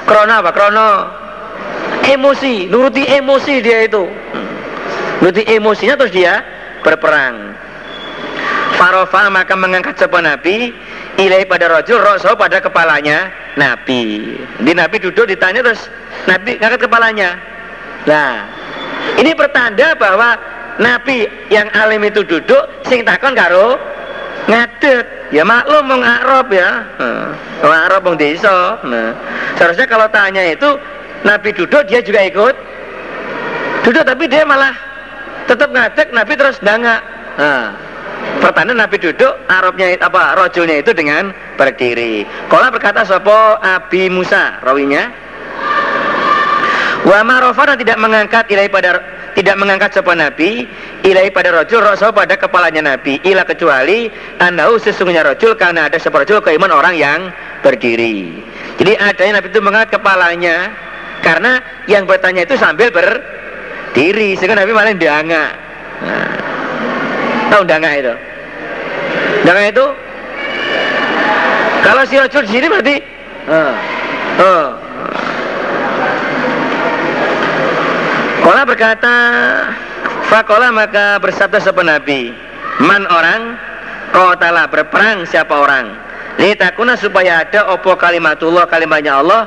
Krono apa? Krono emosi, nuruti emosi dia itu. Nuruti emosinya terus dia berperang. Farofa maka mengangkat sebuah Nabi ilai pada rojul rosso pada kepalanya Nabi. Di Nabi duduk ditanya terus Nabi ngangkat kepalanya. Nah, ini pertanda bahwa Nabi yang alim itu duduk sing takon karo ngadet ya maklum mau Arab ya. Mau Arab mau desa. Nah seharusnya kalau tanya itu Nabi duduk dia juga ikut. Duduk tapi dia malah tetap ngadek Nabi terus danga nah, pertanda Nabi duduk Arabnya apa rojulnya itu dengan berdiri. Kala berkata sopo Abi Musa? Rawinya wa marofana tidak mengangkat ilai pada tidak mengangkat sopo Nabi ilai pada rojul rosso pada kepalanya Nabi. Ila kecuali anahu sesungguhnya rojul karena ada sebuah rojul keiman orang yang berdiri. Jadi adanya Nabi itu mengangkat kepalanya karena yang bertanya itu sambil berdiri sehingga Nabi malah danga nah, tahu danga itu? Danga itu? Kalau si rojul di sini berarti uh, uh. Kola berkata Fakola maka bersabda sebuah Nabi Man orang Kotala berperang siapa orang? Litakuna supaya ada opo kalimatullah kalimatnya Allah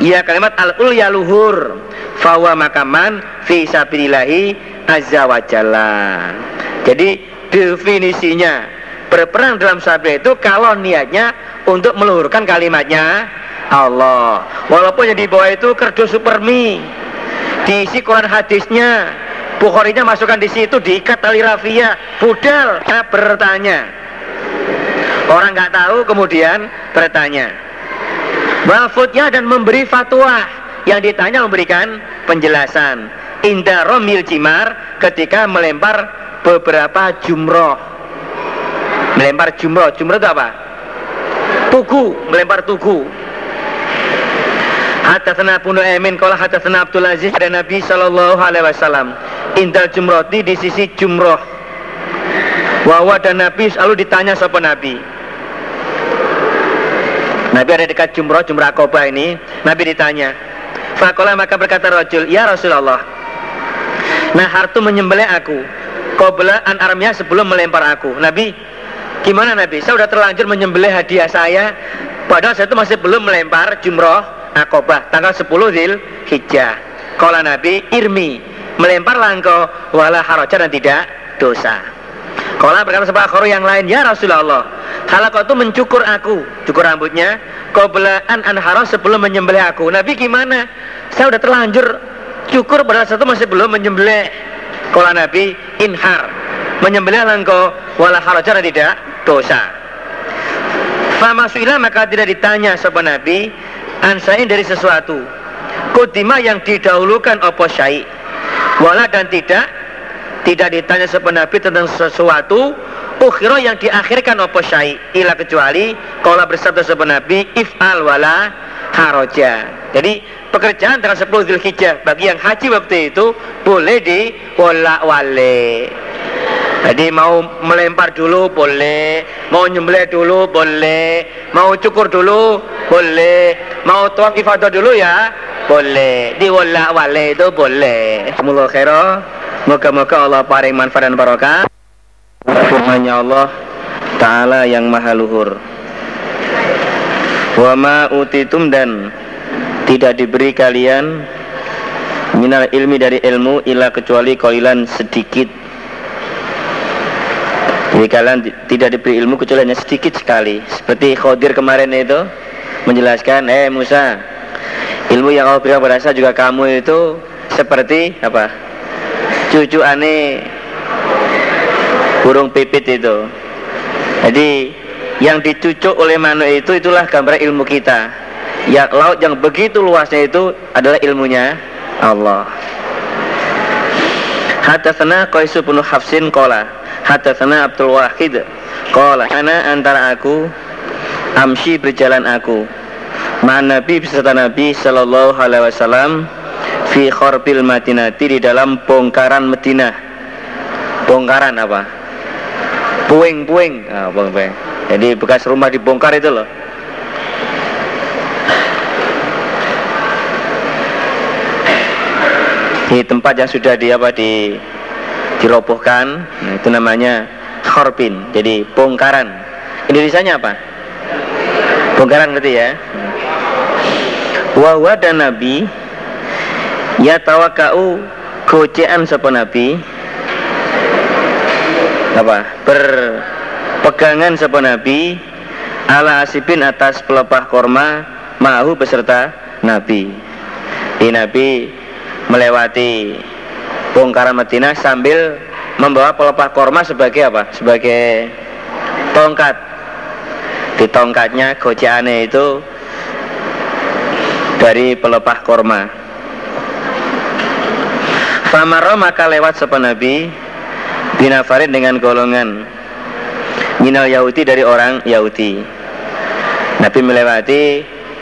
Ya kalimat al-ulya luhur. Fawa makaman fi sabilillahi azza wa jalla Jadi definisinya Berperang dalam sabda itu kalau niatnya untuk meluhurkan kalimatnya Allah. Walaupun yang di bawah itu kerdus supermi Diisi Quran hadisnya Bukharinya masukkan di situ diikat tali rafia Budal bertanya Orang nggak tahu kemudian bertanya. Wafutnya dan memberi fatwa. Yang ditanya memberikan penjelasan. Indah romil jimar ketika melempar beberapa jumroh. Melempar jumroh. Jumroh itu apa? Tugu melempar tugu Hadatsana Ibnu Aimin qala hadatsana Abdul Aziz ada Nabi sallallahu alaihi wasallam indal jumrati di sisi jumroh. Wawa dan Nabi selalu ditanya sapa Nabi. Nabi ada dekat jumroh, jumroh Akobah ini. Nabi ditanya Fakola maka berkata rojul Ya Rasulullah Nah hartu menyembelih aku Qobla an armnya sebelum melempar aku. Nabi Gimana Nabi? Saya sudah terlanjur menyembelih hadiah saya Padahal saya itu masih belum melempar jumroh Akobah Tanggal 10 Zil Hijjah Kala Nabi Irmi Melempar langko Wala haraja dan tidak dosa Kala berkata sebuah khoru yang lain Ya Rasulullah Halakah itu mencukur aku, cukur rambutnya. Qoblaan anhara sebelum menyembelih aku. Nabi gimana? Saya udah terlanjur cukur pada satu masih belum menyembelih. Kalau Nabi inhar, menyembelih langko wala harajar tidak dosa. Fama suila maka tidak ditanya sopan Nabi ansain dari sesuatu. Kudima yang didahulukan opo syai. Wala dan tidak tidak ditanya sopan Nabi tentang sesuatu ukhiro yang diakhirkan opo syai ila kecuali kalau bersabda sebuah nabi if'al wala haroja jadi pekerjaan tanggal 10 Zulhijjah bagi yang haji waktu itu boleh di wala wale Jadi mau melempar dulu boleh, mau nyembelih dulu boleh, mau cukur dulu boleh, mau tuang ifadah dulu ya boleh. Di wala wale itu boleh. Semoga khairah. Moga-moga Allah paring manfaat dan barokah. Firman-Nya Allah Ta'ala yang maha luhur. Wa ma utitum dan tidak diberi kalian minal ilmi dari ilmu ila kecuali kolilan sedikit jadi kalian tidak diberi ilmu kecuali hanya sedikit sekali. Seperti Khodir kemarin itu menjelaskan, eh Musa, ilmu yang Allah berikan pada juga kamu itu seperti apa? Cucu aneh burung pipit itu. Jadi yang dicucuk oleh manuk itu itulah gambar ilmu kita. Ya laut yang begitu luasnya itu adalah ilmunya Allah. Hatta sana Qaisu bin Hafsin qala Hadatsana Abdul Wahid. Qala ana antara aku Amshi berjalan aku. Ma'an Nabi beserta Nabi Sallallahu alaihi wasallam Fi khorbil Madinati di dalam bongkaran Madinah. Bongkaran apa? Puing-puing. Ah, puing-puing. Jadi bekas rumah dibongkar itu loh. Di tempat yang sudah di apa di dirobohkan nah, itu namanya khorbin jadi bongkaran. Indonesia apa? Bongkaran gitu ya? Wahwa dan nabi ya tawakau gocean sapa nabi? Apa? Berpegangan sapa nabi ala asibin atas pelepah korma mahu beserta nabi. Di nabi melewati bongkaran Madinah sambil membawa pelepah korma sebagai apa? Sebagai tongkat. Di tongkatnya goceane itu dari pelepah korma. Famaro maka lewat sepan Nabi binafarin dengan golongan minal Yahudi dari orang Yahudi. Nabi melewati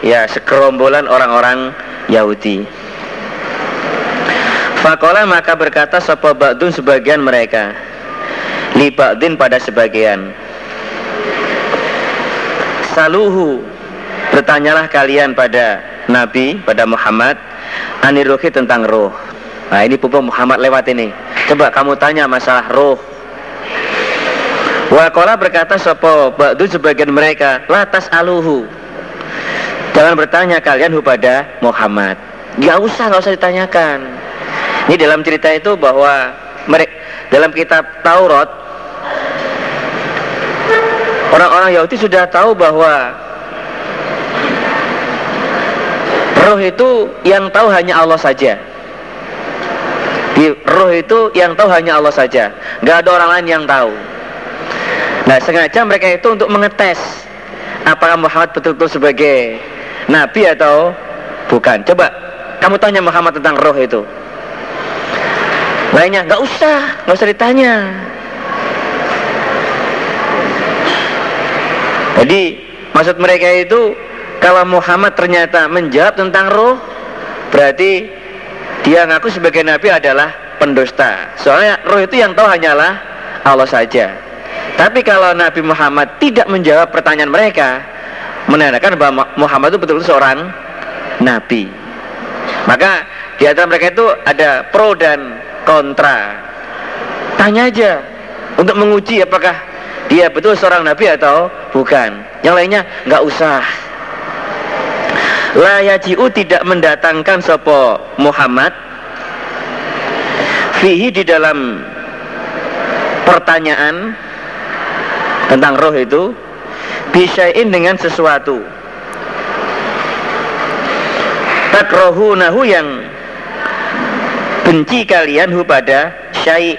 ya sekerombolan orang-orang Yahudi. Fakola maka berkata Sopo ba'dun sebagian mereka? Li ba'din pada sebagian. Saluhu Bertanyalah kalian pada Nabi, pada Muhammad Aniruhi tentang roh Nah ini pupuk Muhammad lewat ini. Coba kamu tanya masalah roh Wakola berkata Sopo ba'dun sebagian mereka? Latas aluhu. Jangan bertanya kalian kepada Muhammad. Gak usah, gak usah ditanyakan ini dalam cerita itu bahwa mereka dalam kitab Taurat orang-orang Yahudi sudah tahu bahwa roh itu yang tahu hanya Allah saja. Di roh itu yang tahu hanya Allah saja, nggak ada orang lain yang tahu. Nah sengaja mereka itu untuk mengetes apakah Muhammad betul-betul sebagai nabi atau bukan. Coba kamu tanya Muhammad tentang roh itu. Lainnya nggak usah, nggak usah ditanya. Jadi maksud mereka itu kalau Muhammad ternyata menjawab tentang roh, berarti dia ngaku sebagai nabi adalah pendusta. Soalnya roh itu yang tahu hanyalah Allah saja. Tapi kalau Nabi Muhammad tidak menjawab pertanyaan mereka, menandakan bahwa Muhammad itu betul-betul seorang nabi. Maka di antara mereka itu ada pro dan kontra. Tanya aja untuk menguji apakah dia betul seorang nabi atau bukan. Yang lainnya nggak usah. La yaji'u tidak mendatangkan sopo Muhammad. Fihi di dalam pertanyaan tentang roh itu bisain dengan sesuatu. Takrohunahu yang benci kalian hu pada syai.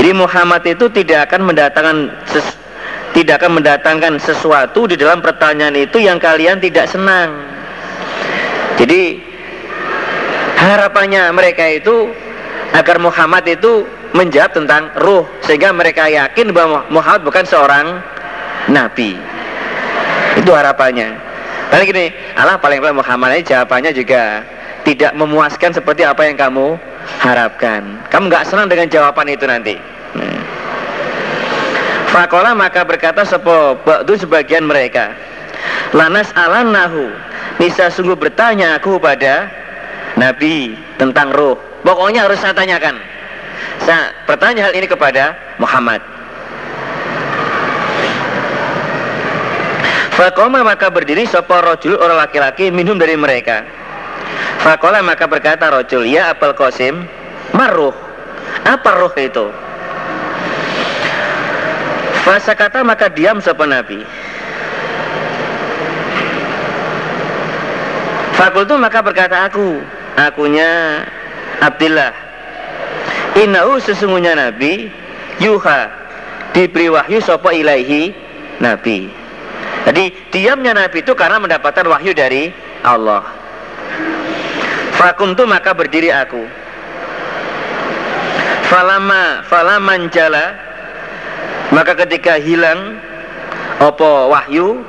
Jadi Muhammad itu tidak akan mendatangkan ses, tidak akan mendatangkan sesuatu di dalam pertanyaan itu yang kalian tidak senang. Jadi harapannya mereka itu agar Muhammad itu menjawab tentang ruh sehingga mereka yakin bahwa Muhammad bukan seorang nabi. Itu harapannya. Karena gini Allah paling paling Muhammad ini jawabannya juga tidak memuaskan seperti apa yang kamu harapkan. Kamu nggak senang dengan jawaban itu nanti. Nah. Fakola maka berkata sepo itu sebagian mereka. Lanas alan nahu. Nisa sungguh bertanya aku pada Nabi tentang roh. Pokoknya harus saya tanyakan. Saya bertanya hal ini kepada Muhammad. Fakoma maka berdiri sopo rojul orang laki-laki minum dari mereka. Fakola maka berkata rojul ya apel kosim maruh. Apa roh itu? Fasa kata maka diam sopan Nabi. Fakultu maka berkata aku, akunya Abdillah. Inau sesungguhnya Nabi Yuha diberi wahyu sopo ilaihi Nabi. Jadi diamnya Nabi itu karena mendapatkan wahyu dari Allah. Fakuntu maka berdiri aku. Falama falaman jala maka ketika hilang opo wahyu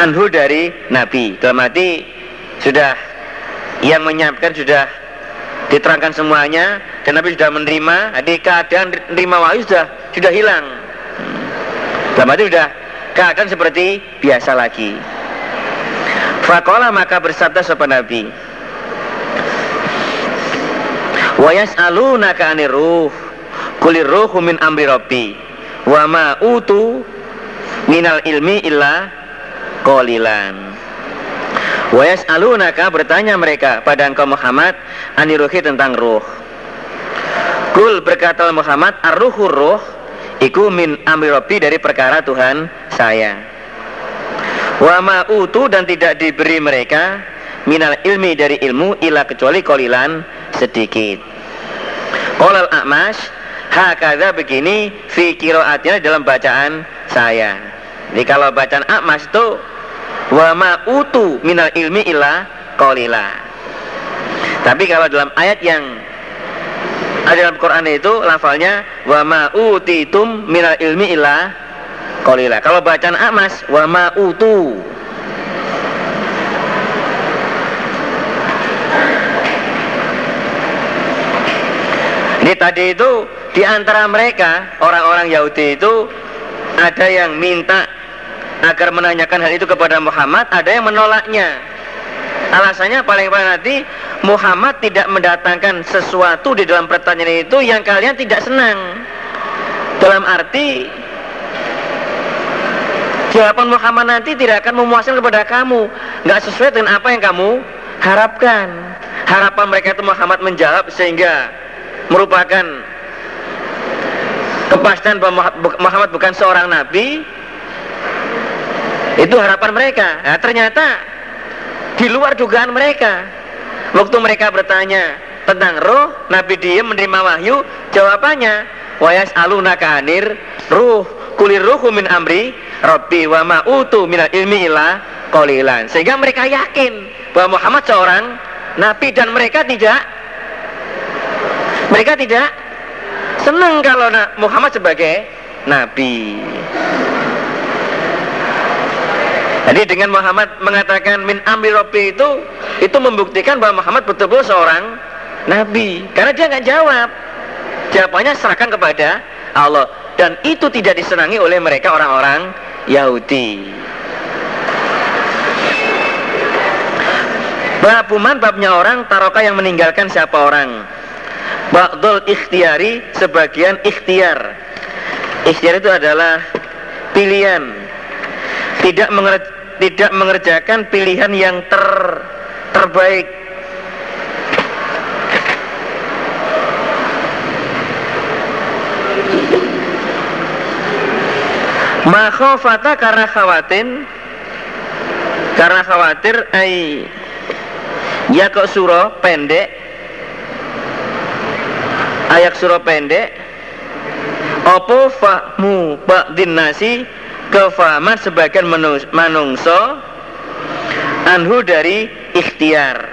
anhu dari Nabi. Dalam arti sudah yang menyampaikan sudah diterangkan semuanya dan Nabi sudah menerima jadi keadaan menerima wahyu sudah sudah hilang. Dalam arti sudah keadaan seperti biasa lagi. Fakola maka bersabda sopan Nabi Wayas alunaka anir ruh. Kulir ruhu min amri rabbi. Wa ma utu minal ilmi illa qalilan. Wa yas'alunaka bertanya mereka pada engkau Muhammad aniruhi tentang ruh. Kul berkata Muhammad ar-ruhur ruh iku min amri rabbi dari perkara Tuhan saya. Wa ma utu dan tidak diberi mereka minal ilmi dari ilmu ila kecuali kolilan sedikit Qolal a'mash Hakada begini fi kiroatnya dalam bacaan saya. Jadi kalau bacaan Akmas itu wa ma utu minal ilmi illa qalila. Tapi kalau dalam ayat yang ada dalam Quran itu lafalnya wa ma utitum minal ilmi illa qalila. Kalau bacaan Akmas wa ma utu Ini tadi itu di antara mereka, orang-orang Yahudi itu ada yang minta agar menanyakan hal itu kepada Muhammad, ada yang menolaknya. Alasannya paling paling nanti Muhammad tidak mendatangkan sesuatu di dalam pertanyaan itu yang kalian tidak senang. Dalam arti jawaban Muhammad nanti tidak akan memuaskan kepada kamu, nggak sesuai dengan apa yang kamu harapkan. Harapan mereka itu Muhammad menjawab sehingga merupakan kepastian bahwa Muhammad bukan seorang nabi. Itu harapan mereka. Nah, ternyata di luar dugaan mereka. Waktu mereka bertanya tentang roh Nabi dia menerima wahyu. Jawabannya wayas aluna kanir ruh kulir ruhu min amri Rabbi wa ma'utu minal ilmi ila qalilan. Sehingga mereka yakin bahwa Muhammad seorang nabi dan mereka tidak mereka tidak senang kalau Muhammad sebagai nabi. Jadi dengan Muhammad mengatakan min amri Rabbi itu itu membuktikan bahwa Muhammad betul-betul seorang nabi karena dia nggak jawab. Jawabannya serahkan kepada Allah dan itu tidak disenangi oleh mereka orang-orang Yahudi. Babuman babnya orang taroka yang meninggalkan siapa orang Ba'dul ikhtiari sebagian ikhtiar. Ikhtiar itu adalah pilihan. Tidak menger tidak mengerjakan pilihan yang ter terbaik. Makhofata karena khawatir Karena khawatir ay Ya kok surah pendek ayat surah pendek. Opo fahmu ba'din nasi? Kefahaman sebagian manungso anhu dari ikhtiar.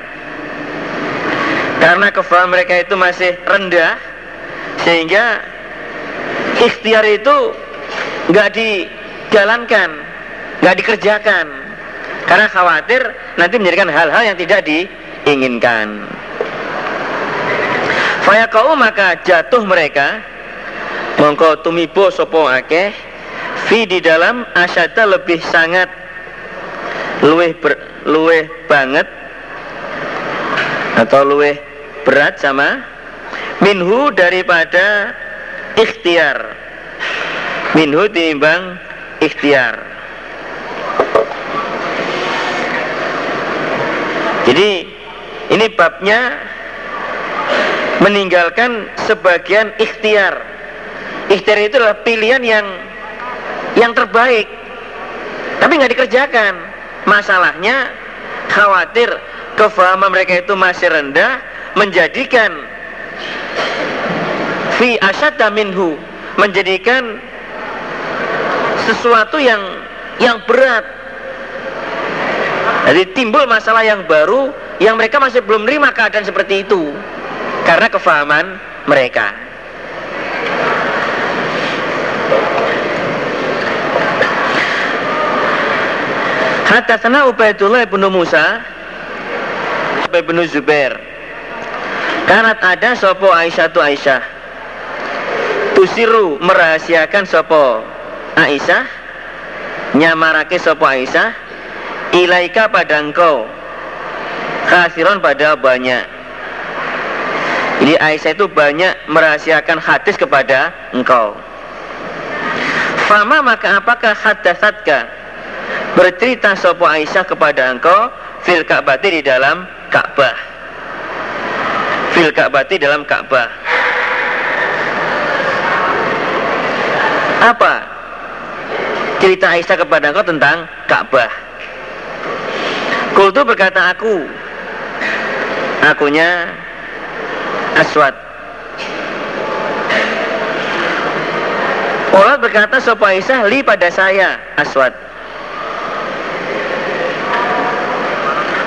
Karena kefaham mereka itu masih rendah sehingga ikhtiar itu nggak dijalankan nggak dikerjakan. Karena khawatir nanti menjadikan hal-hal yang tidak diinginkan Fayaqau maka jatuh mereka. Mongko tumibo sopo akeh. Fi di dalam asyada lebih sangat. Luweh ber, luweh banget. Atau luweh berat sama. Minhu daripada ikhtiar. Minhu timbang ikhtiar. Jadi ini babnya meninggalkan sebagian ikhtiar. Ikhtiar itu adalah pilihan yang yang terbaik, tapi nggak dikerjakan. Masalahnya khawatir kefahaman mereka itu masih rendah, menjadikan fi asyadda minhu, menjadikan sesuatu yang yang berat. Jadi timbul masalah yang baru yang mereka masih belum menerima keadaan seperti itu karena kefahaman mereka. Hadatsana Ubaidullah bin Musa bin Zubair. Kanat ada sopo Aisyah tu Aisyah. Tusiru merahasiakan sopo Aisyah nyamarake sopo Aisyah ilaika pada engkau khasiron pada banyak jadi Aisyah itu banyak merahasiakan hadis kepada engkau. Fama maka apakah hadasatka bercerita sopo Aisyah kepada engkau fil Ka'bati di dalam Ka'bah. Fil Ka'bati dalam Ka'bah. Apa cerita Aisyah kepada engkau tentang Ka'bah? Kultu berkata aku Akunya aswad. Polat berkata Sopo Aisyah li pada saya aswad.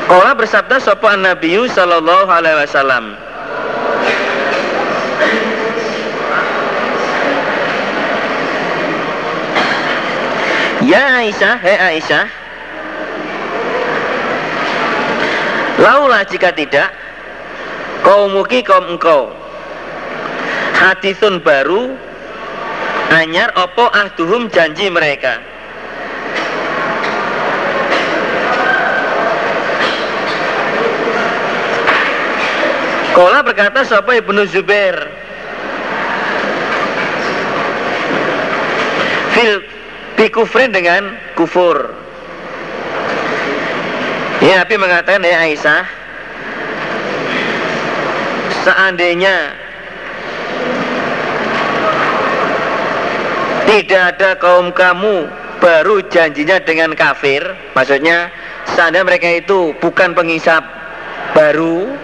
Kola bersabda Sopo Nabiyu Sallallahu Alaihi Wasallam. Ya Aisyah, hei Aisyah. Laulah jika tidak Kaumuki kaum engkau. Hadisun baru Anyar opo ahduhum janji mereka? Kola berkata siapa Ibnu Zubair? Fil bikufrin dengan kufur. Ya Nabi mengatakan ya Aisyah seandainya tidak ada kaum kamu baru janjinya dengan kafir maksudnya seandainya mereka itu bukan pengisap baru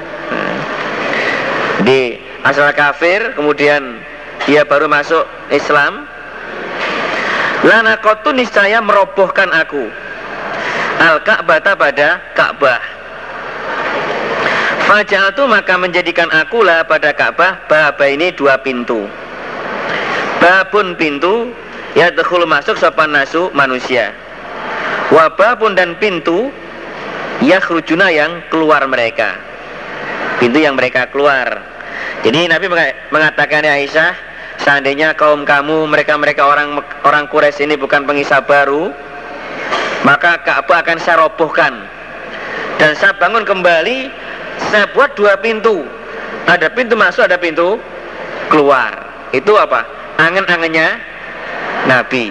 di asal kafir kemudian dia baru masuk Islam lana kotu niscaya merobohkan aku. Al Ka'bah pada Ka'bah itu maka menjadikan akulah pada Ka'bah baba ini dua pintu. Babun pintu ya dahulu masuk sopan nasu manusia. Wababun dan pintu ya kerujuna yang keluar mereka. Pintu yang mereka keluar. Jadi Nabi mengatakan ya Aisyah, seandainya kaum kamu mereka-mereka orang orang Quraisy ini bukan pengisah baru, maka Ka'bah akan saya robohkan dan saya bangun kembali saya buat dua pintu. Ada pintu masuk ada pintu keluar. Itu apa? Angen-angennya Nabi.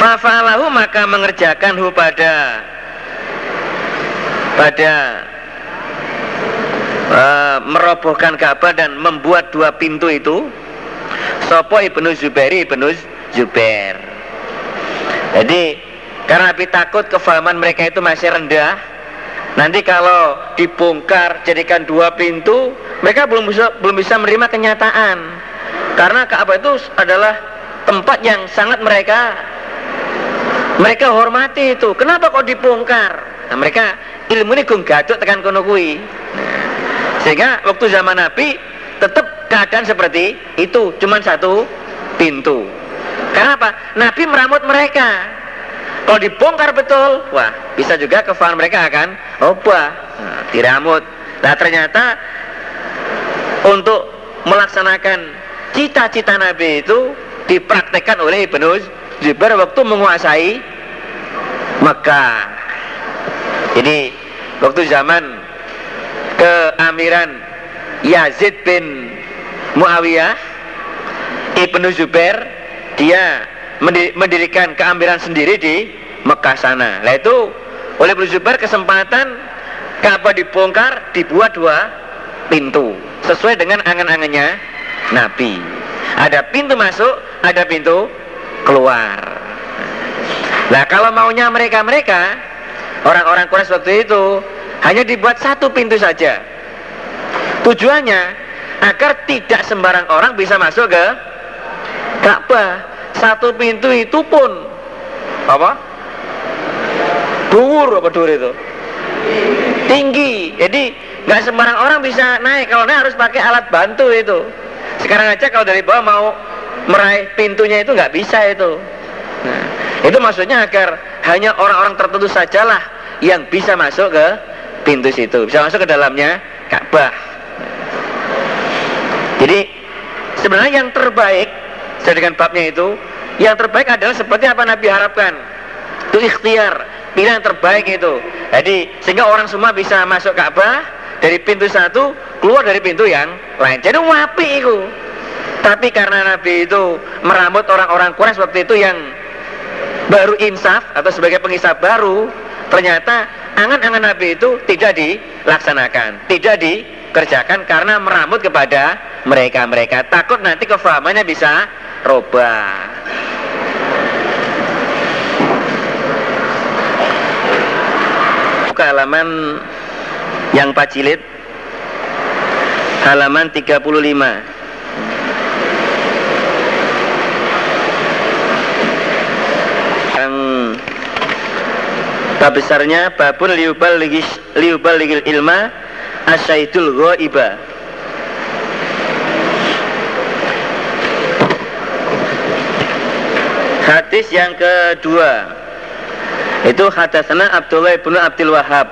Fafalahu maka mengerjakan hu pada pada uh, merobohkan Ka'bah dan membuat dua pintu itu. Sopo ibnu Zubairi ibnu Zubair. Jadi karena Nabi takut kefahaman mereka itu masih rendah. Nanti kalau dibongkar jadikan dua pintu, mereka belum bisa belum bisa menerima kenyataan. Karena Ka'bah itu adalah tempat yang sangat mereka mereka hormati itu. Kenapa kok dibongkar? Nah, mereka ilmu ini gung gaduk tekan kono kui. Nah, sehingga waktu zaman Nabi tetap keadaan seperti itu, cuma satu pintu. Kenapa? Nabi meramut mereka Kalau dibongkar betul, wah bisa juga kefahaman mereka akan obah, nah, diramut. Nah ternyata untuk melaksanakan cita-cita Nabi itu dipraktekkan oleh Ibnu Zubair waktu menguasai Mekah. Jadi waktu zaman keamiran Yazid bin Muawiyah Ibnu Zubair dia mendirikan keamiran sendiri di Mekah sana. Nah itu oleh Ibnu Zubair kesempatan Ka'bah dibongkar dibuat dua pintu sesuai dengan angan-angannya Nabi. Ada pintu masuk, ada pintu keluar. Nah kalau maunya mereka-mereka orang-orang Quraisy waktu itu hanya dibuat satu pintu saja. Tujuannya agar tidak sembarang orang bisa masuk ke Ka'bah. Satu pintu itu pun apa? Dur apa dur itu? Tinggi. Jadi nggak sembarang orang bisa naik. Kalau naik harus pakai alat bantu itu. Sekarang aja kalau dari bawah mau meraih pintunya itu nggak bisa itu. Nah, itu maksudnya agar hanya orang-orang tertentu sajalah yang bisa masuk ke pintu situ, bisa masuk ke dalamnya Ka'bah. Jadi sebenarnya yang terbaik dengan babnya itu, yang terbaik adalah seperti apa Nabi harapkan. Itu ikhtiar, pilihan terbaik itu. Jadi sehingga orang semua bisa masuk Ka'bah dari pintu satu keluar dari pintu yang lain. Jadi wapi itu. Tapi karena Nabi itu merambut orang-orang Quraisy waktu itu yang baru insaf atau sebagai pengisap baru, ternyata angan-angan Nabi itu tidak dilaksanakan, tidak dikerjakan karena merambut kepada mereka-mereka. Takut nanti kefahamannya bisa robah. Ke halaman yang pacilid halaman 35 Bab besarnya babun liubal ligis liubal ligil ilma asyaidul ghaiba. Hadis yang kedua itu hadasana Abdullah bin Abdul Wahab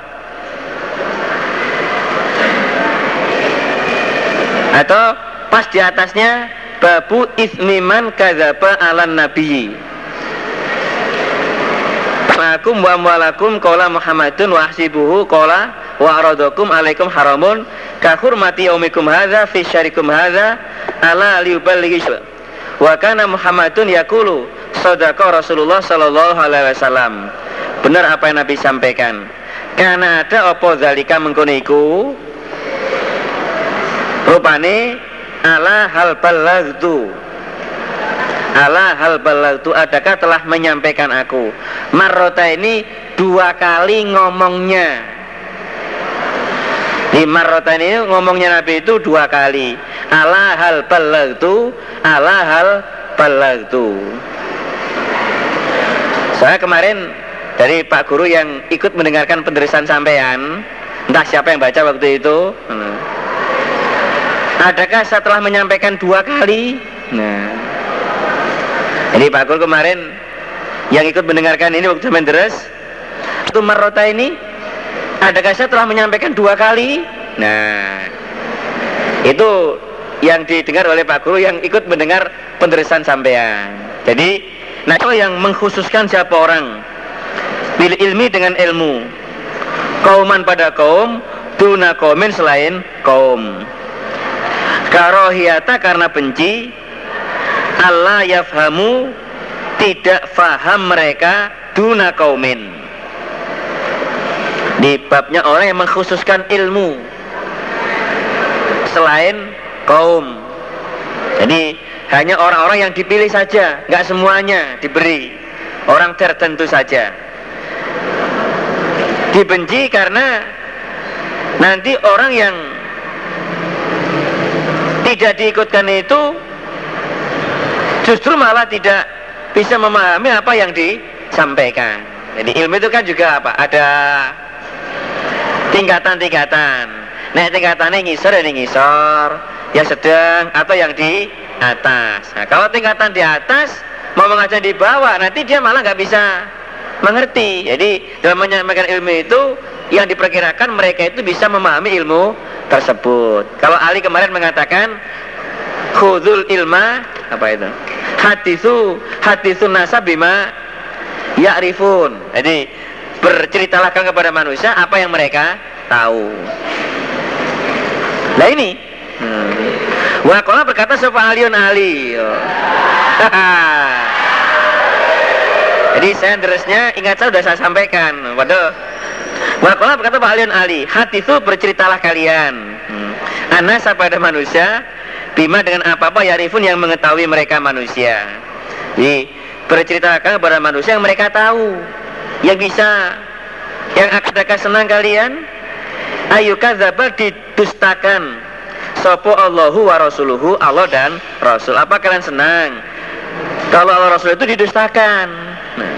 atau pas di atasnya babu ismiman kadzaba alan nabiyyi Lakum wa amwalakum qala Muhammadun wa ahsibuhu qala wa aradakum alaikum haramun. Ka hurmati yaumikum hadza fi syarikum hadza ala liuballighi wa kana Muhammadun yaqulu sadaqa Rasulullah sallallahu alaihi wasallam. Benar apa yang Nabi sampaikan? Karena ada apa zalika mengkono iku? Rupane ala hal balagtu Ala hal balagtu adakah telah menyampaikan aku? Marrota ini dua kali ngomongnya. Di marrota ini ngomongnya Nabi itu dua kali. Ala hal balagtu Ala hal balagtu. Saya kemarin dari Pak Guru yang ikut mendengarkan penjelasan sampean Entah siapa yang baca waktu itu. Hmm. Adakah setelah menyampaikan dua kali? Nah ini Pak Kul kemarin yang ikut mendengarkan ini waktu zaman deres. Itu marota ini adakah saya telah menyampaikan dua kali. Nah itu yang didengar oleh Pak Guru yang ikut mendengar penjelasan sampean. Jadi nah itu yang mengkhususkan siapa orang? Bil ilmi dengan ilmu. Kauman pada kaum tuna kaumin selain kaum. Karohiyata karena benci Allah yafhamu tidak faham mereka duna kaumin di babnya orang yang mengkhususkan ilmu. Selain kaum. Jadi hanya orang-orang yang dipilih saja nggak semuanya diberi. Orang tertentu saja. Dibenci karena nanti orang yang tidak diikutkan itu justru malah tidak bisa memahami apa yang disampaikan. Jadi ilmu itu kan juga apa? Ada tingkatan-tingkatan. Nah tingkatannya ngisor ya ngisor, yang sedang atau yang di atas. Nah, kalau tingkatan di atas mau mengajar di bawah, nanti dia malah nggak bisa mengerti. Jadi dalam menyampaikan ilmu itu yang diperkirakan mereka itu bisa memahami ilmu tersebut. Kalau Ali kemarin mengatakan khudul ilma apa itu? Hatisu hatisu nasab bima ya'rifun. Jadi berceritalah kepada manusia apa yang mereka tahu. Nah ini hmm. Wakola berkata sopa aliun ali [LAUGHS] Jadi saya terusnya ingat saya sudah saya sampaikan Waduh Wakola berkata Pak Alion Ali Hati itu berceritalah kalian hmm. Anas pada manusia Bima dengan apa-apa yarifun yang mengetahui mereka manusia. Jadi berceritakan kepada manusia yang mereka tahu. Yang bisa Yang akan senang kalian. Ayu kadzaba didustakan. Sopo Allahu wa Rasuluhu Allah dan Rasul. Apa kalian senang? Kalau Allah Rasul itu didustakan. Nah,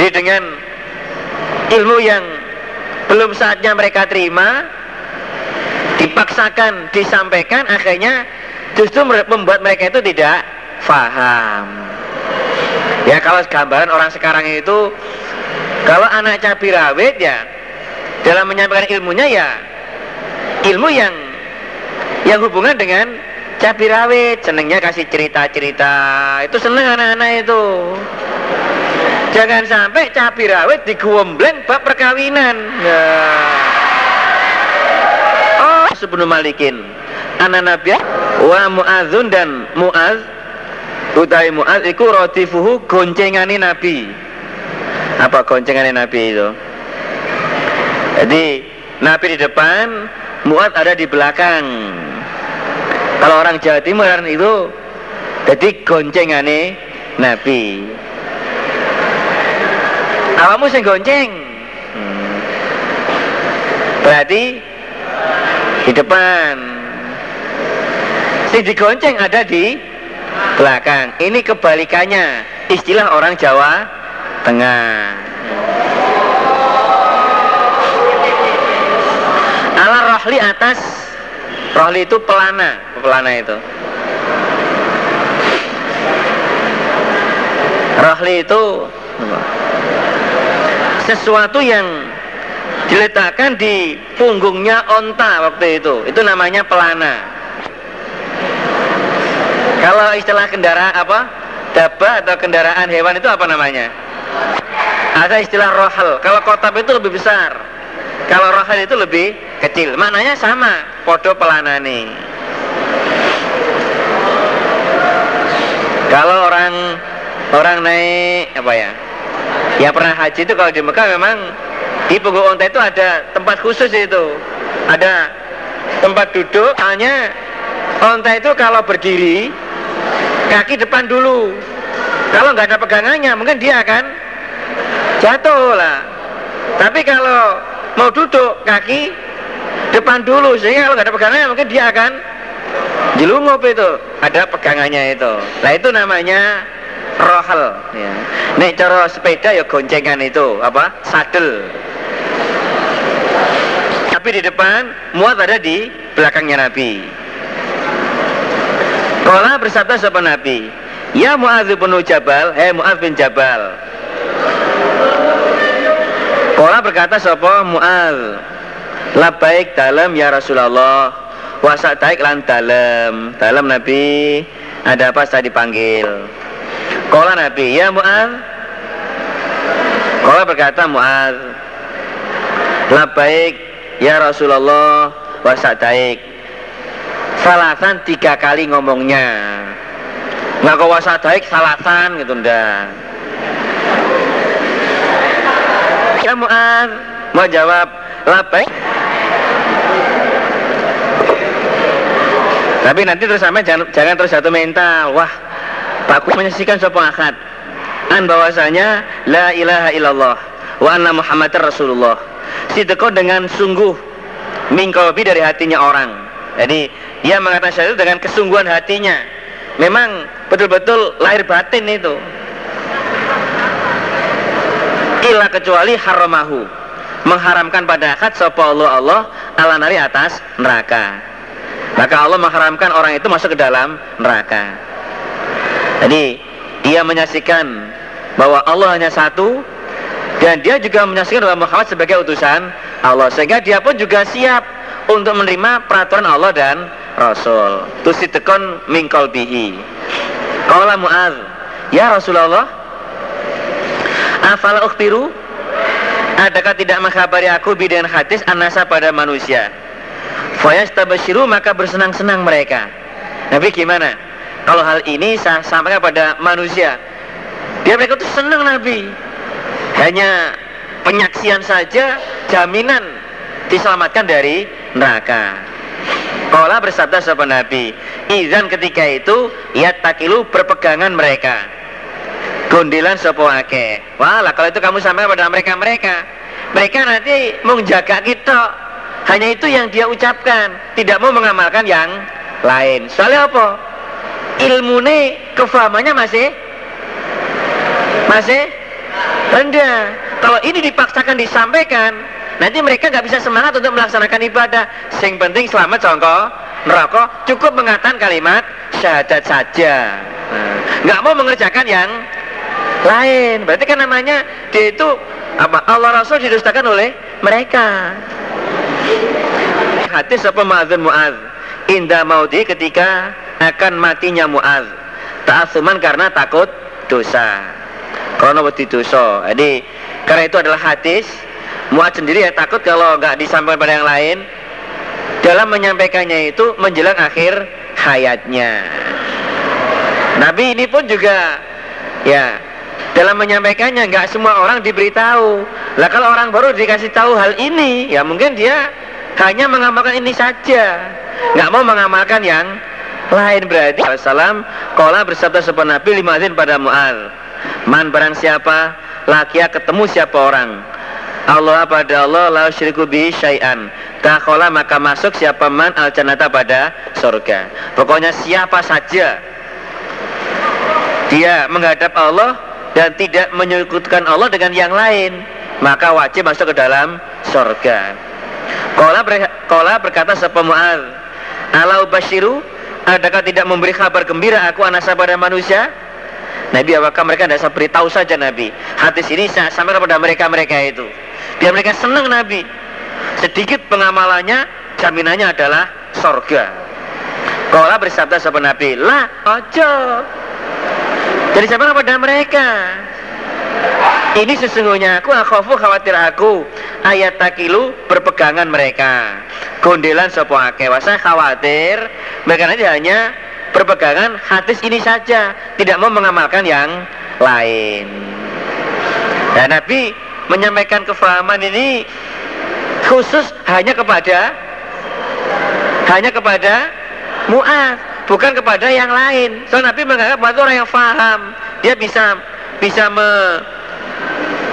Jadi dengan ilmu yang belum saatnya mereka terima dipaksakan disampaikan akhirnya justru membuat mereka itu tidak faham ya kalau gambaran orang sekarang itu kalau anak cabai rawit ya dalam menyampaikan ilmunya ya ilmu yang yang hubungan dengan cabai rawit senengnya kasih cerita-cerita itu seneng anak-anak itu Jangan sampai cabai rawit digombleng bab perkawinan. Nah. Sebelum malikin. Anak Nabi wa Mu'adzun dan Mu'adz utai Mu'adz iku rotifuhu goncengane Nabi. Apa goncengane Nabi itu? Jadi Nabi di depan, Mu'adz ada di belakang. Kalau orang Jawa Timur itu jadi goncengane Nabi awamu sing gonceng hmm. berarti di depan. Sing digonceng ada di belakang. Ini kebalikannya. Istilah orang Jawa Tengah. Ala rohli atas. Rohli itu pelana. Pelana itu. Rohli itu sesuatu yang diletakkan di punggungnya onta waktu itu. Itu namanya pelana. Kalau istilah kendaraan apa? Daba atau kendaraan hewan itu apa namanya? Ada istilah rohal. Kalau kotab itu lebih besar. Kalau rohal itu lebih kecil. Maknanya sama. Podo pelana nih. Kalau orang orang naik apa ya? Ya pernah haji itu kalau di Mekah memang di punggung onta itu ada tempat khusus itu. Ada tempat duduk, hanya onta itu kalau berdiri kaki depan dulu. Kalau nggak ada pegangannya mungkin dia akan jatuh lah. Tapi kalau mau duduk kaki depan dulu sehingga kalau nggak ada pegangannya mungkin dia akan jelungup itu ada pegangannya itu. Nah itu namanya rohal ya. Nek cara sepeda ya goncengan itu apa? Sadel. Tapi di depan muat ada di belakangnya Nabi. Kala bersabda sapa Nabi, "Ya Muadz bin Jabal, hei Muadz bin Jabal." Kala berkata sapa Muadz, "Labaik dalam ya Rasulullah." Wasak taik lan dalam Dalam Nabi Ada apa saya dipanggil Kala Nabi, ya Mu'ad Kala berkata Mu'ad Labaik ya Rasulullah wa sa'daik Salasan tiga kali ngomongnya. Nggak kau wasadaik salasan gitu ndak. Ya Mu'ad Mau jawab Labaik Tapi nanti terus sampai jangan, jangan terus jatuh mental. Wah Aku menyaksikan sebuah akad. An bahwasanya la ilaha illallah wa anna muhammadar rasulullah sideko dengan sungguh mingkobi dari hatinya orang. Jadi dia mengatakan syahadat dengan kesungguhan hatinya. Memang betul-betul lahir batin itu. Illa kecuali haramahu mengharamkan pada akad sapa Allah Allah ala nari atas neraka. Maka Allah mengharamkan orang itu masuk ke dalam neraka. Jadi dia menyaksikan bahwa Allah hanya satu, dan dia juga menyaksikan bahwa Muhammad sebagai utusan Allah sehingga dia pun juga siap untuk menerima peraturan Allah dan Rasul. Tusitekon mingkol bihi. Qala Mu'ad Ya Rasulullah Afala ukhbiru? Adakah tidak mengkhabari aku bidan hadis anasa pada manusia? Fayastabashiru maka bersenang-senang mereka. Nabi gimana? Kalau hal ini saya sampaikan pada manusia. Dia mereka itu senang Nabi Hanya penyaksian saja jaminan diselamatkan dari neraka. Kala bersabda sahabat Nabi Izan ketika itu Ya takilu berpegangan mereka. Gondilan sopo ake Walah kalau itu kamu sampai pada mereka-mereka Mereka nanti menjaga kita. Hanya itu yang dia ucapkan Tidak mau mengamalkan yang lain. Soalnya apa? Ilmu ini kefahamannya masih Masih rendah Kalau ini dipaksakan disampaikan Nanti mereka nggak bisa semangat untuk melaksanakan ibadah. Sing penting selamat jongko neraka cukup mengatakan kalimat syahadat saja. Nah, nggak mau mengerjakan yang lain. Berarti kan namanya dia itu apa? Allah Rasul didustakan oleh mereka. Hadis apa Mu'adzun Mu'adz Indah maudi ketika akan matinya Mu'adz Ta'asuman karena takut dosa Karena wedi dosa Jadi karena itu adalah hadis Muat sendiri ya takut kalau nggak disampaikan pada yang lain dalam menyampaikannya itu menjelang akhir hayatnya. Nabi ini pun juga ya dalam menyampaikannya nggak semua orang diberitahu. Lah kalau orang baru dikasih tahu hal ini, ya mungkin dia hanya mengamalkan ini saja, nggak mau mengamalkan yang lain berarti. Salam, kola bersabda sepan Nabi lima pada Mu'al. Man barang siapa, laki ketemu siapa orang. Allah pada Allah la syiriku bi syai'an. Takhola maka masuk siapa man al janata pada surga. Pokoknya siapa saja Dia menghadap Allah Dan tidak menyekutkan Allah dengan yang lain Maka wajib masuk ke dalam surga. Kola, ber, kola berkata siapa mu'ad Alau basyiru Adakah tidak memberi kabar gembira aku anasa pada manusia Nabi apakah mereka tidak beritahu saja Nabi Hadis ini saya sampaikan kepada mereka-mereka itu Biar mereka senang Nabi. Sedikit pengamalannya, jaminannya adalah sorga. Kala bersabda sahabat Nabi, lah ojo. Jadi siapa pada mereka? Ini sesungguhnya aku akhofu khawatir aku ayat takilu berpegangan mereka gondelan sopo ake saya khawatir mereka nanti hanya berpegangan hadis ini saja tidak mau mengamalkan yang lain. Dan Nabi menyampaikan kefahaman ini khusus hanya kepada hanya kepada mu'ad bukan kepada yang lain. So Nabi menganggap itu orang yang faham. Dia bisa bisa me,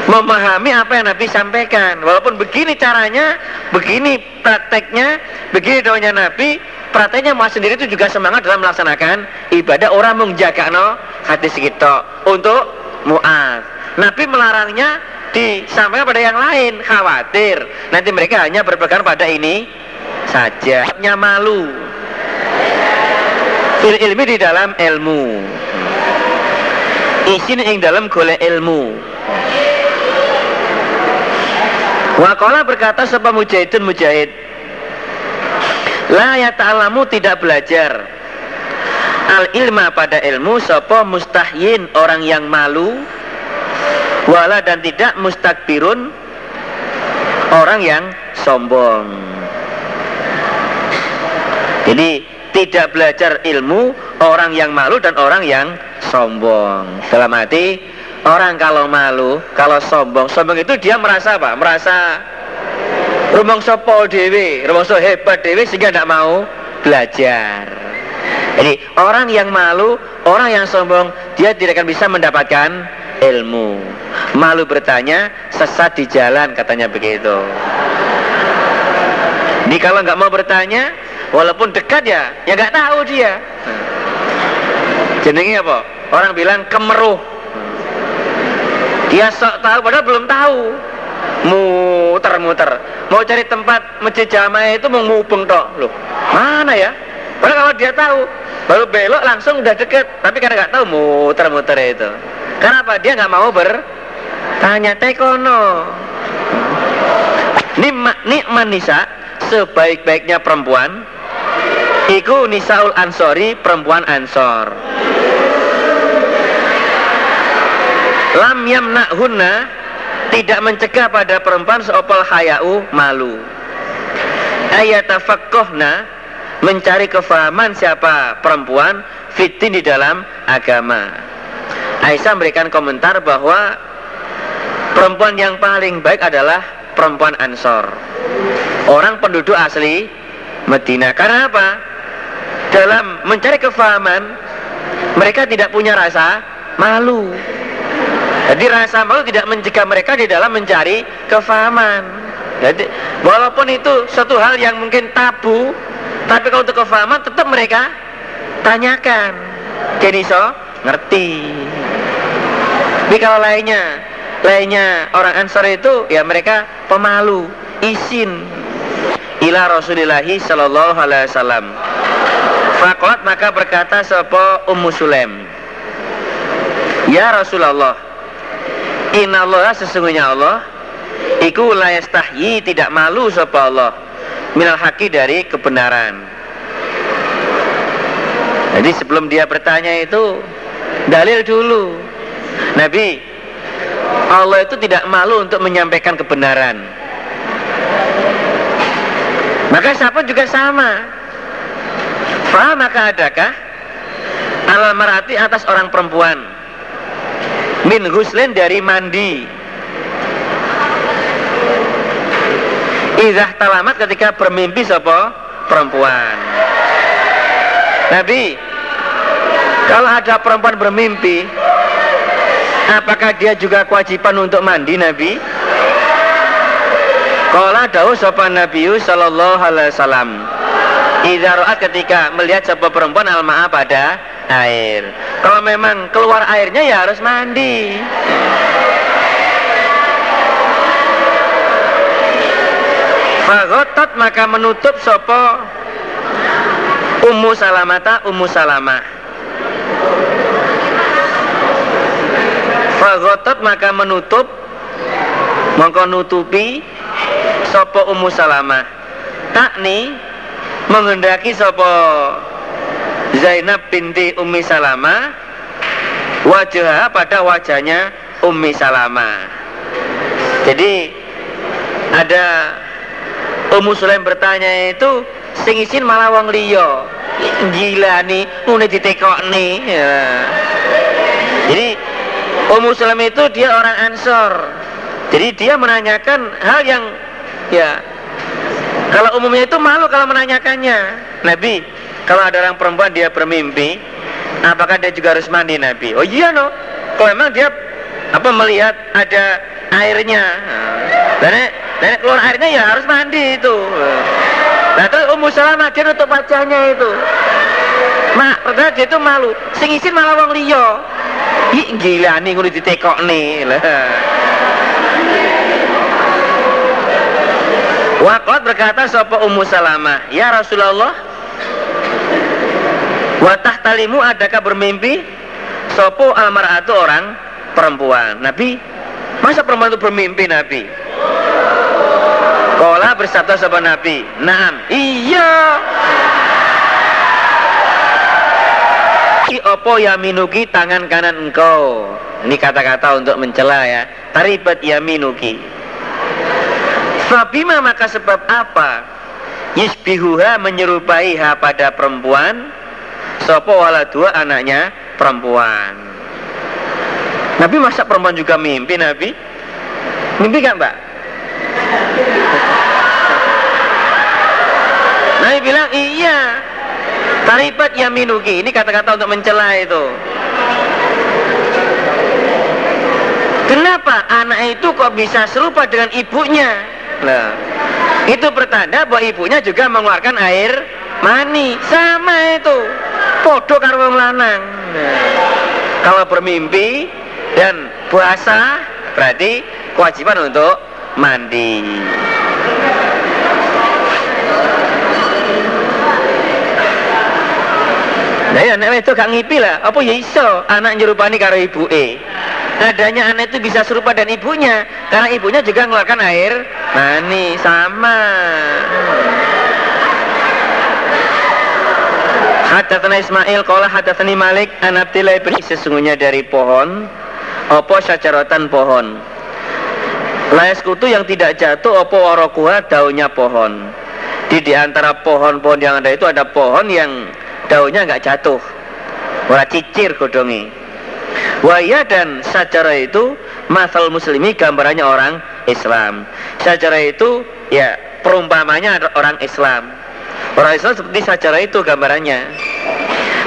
memahami apa yang Nabi sampaikan. Walaupun begini caranya begini prakteknya begini doanya Nabi prakteknya Mu'ad sendiri itu juga semangat dalam melaksanakan ibadah orang menjaga no hati kita untuk Mu'ad Nabi melarangnya disampaikan pada yang lain khawatir. Nanti mereka hanya berpegang pada ini saja. Nya malu. Il ilmi di dalam ilmu. Isin ing dalam golek ilmu. Wakola berkata sebab mujahidun mujahid La ya ta'alamu tidak belajar. Al ilma pada ilmu Sopo mustahyin orang yang malu. Wala dan tidak mustakbirun orang yang sombong. Jadi tidak belajar ilmu orang yang malu dan orang yang sombong. Dalam hati orang kalau malu kalau sombong sombong itu dia merasa apa? Merasa rumong sopo dewi rumong so hebat dewi sehingga tidak mau belajar. Jadi orang yang malu orang yang sombong dia tidak akan bisa mendapatkan ilmu. Malu bertanya sesat di jalan katanya begitu. Ini kalau nggak mau bertanya walaupun dekat ya ya nggak tahu dia. Jenenge apa? Orang bilang kemeruh. Dia sok tahu padahal belum tahu muter-muter. Mau cari tempat masjid jamaah itu mau ngubeng tok. Loh mana ya? Padahal kalau dia tahu baru belok langsung udah deket. Tapi karena nggak tahu muter-muter itu. Kenapa? Dia nggak mau ber Tanya tekono. Nikmat nikmat nisa sebaik-baiknya perempuan Iku nisaul ansori perempuan ansor. Lam yamna'hunna tidak mencegah pada perempuan seopal hayau malu. Ayatafakohna mencari kefahaman siapa perempuan fitin di dalam agama. Aisyah memberikan komentar bahwa perempuan yang paling baik adalah perempuan ansor. Orang penduduk asli Medina. Karena apa? dalam mencari kefahaman mereka tidak punya rasa malu jadi rasa malu tidak mencegah mereka di dalam mencari kefahaman jadi walaupun itu satu hal yang mungkin tabu tapi kalau untuk kefahaman tetap mereka tanyakan jadi so ngerti tapi kalau lainnya lainnya orang Ansar itu ya mereka pemalu isin ila Rasulillahi sallallahu alaihi wasallam. Fakolat maka berkata sapa Ummu Sulaim. Ya Rasulullah, Inna Allah sesungguhnya Allah Iku layastahyi tidak malu sapa Allah Minal haki dari kebenaran. Jadi sebelum dia bertanya itu Dalil dulu. Nabi Allah itu tidak malu untuk menyampaikan kebenaran. Maka siapa juga sama. Faham maka adakah? Al marati atas orang perempuan min huslin dari mandi Izah talamat ketika bermimpi sopo perempuan Nabi Kalau ada perempuan bermimpi Apakah dia juga kewajiban untuk mandi Nabi? Kala dawuh sapa Nabi sallallahu alaihi wasallam. Idza ketika melihat sebuah perempuan alma'a pada air. Kalau memang keluar airnya ya harus mandi. Fagotot maka menutup sopo? Ummu Salamata Ummu Salamah Fagotot maka menutup. Mongko nutupi sopo Ummu Salamah takni menghendaki sopo Zainab binti Ummi Salamah wajah pada wajahnya Ummi Salamah jadi ada Ummu Sulaim bertanya itu sing isin malah wong liya gila nih ngene nih ya. jadi Ummu Sulaim itu dia orang Ansor jadi dia menanyakan hal yang Ya. Kalau umumnya itu malu kalau menanyakannya. Nabi, kalau ada orang perempuan dia bermimpi, apakah dia juga harus mandi Nabi? Oh iya no. Kalau memang dia apa melihat ada airnya, dan nenek keluar airnya ya harus mandi itu. Nah terus Ummu Salamah dia nutup wajahnya itu. Mak, padahal dia itu malu. Sing isin malah wong liya. Ih gila nih kudu ditekok nih. Lah. Waqat berkata sapa Ummu Salamah, "Ya Rasulullah, watah talimu adakah bermimpi? Sopo almaratu orang perempuan. Nabi, masa perempuan itu bermimpi Nabi? Kola bersabda sapa Nabi, Naam, iya. Opo yaminuki tangan kanan engkau. Ini kata-kata untuk mencela ya. Taribat yaminuki Fabima maka sebab apa? Yisbihuha menyerupai ha pada perempuan Sopo wala dua anaknya perempuan Nabi masa perempuan juga mimpi Nabi? Mimpi gak mbak? Nabi bilang iya Taribat yaminuki Ini kata-kata untuk mencela itu Kenapa anak itu kok bisa serupa dengan ibunya? Nah, itu pertanda bahwa ibunya juga mengeluarkan air mani. Sama itu. Podo karo wong lanang. Kalau bermimpi dan puasa berarti kewajiban untuk mandi. Nah ya anak itu gak ngipi lah, apa ya iso anak nyerupani karo ibu e. adanya anak itu bisa serupa dan ibunya karena ibunya juga mengeluarkan air mani sama Hadatsana Ismail qala hadatsani Malik an Abdillah bin sesungguhnya dari pohon apa syajaratan pohon? Lais kutu yang tidak jatuh apa warokuha daunnya pohon. Di di antara pohon-pohon yang ada itu ada pohon yang daunnya nggak jatuh. Wala cicir godongi Waya dan secara itu masal muslimi gambarannya orang Islam. Secara itu ya perumpamanya orang Islam Orang Islam seperti secara itu gambarannya.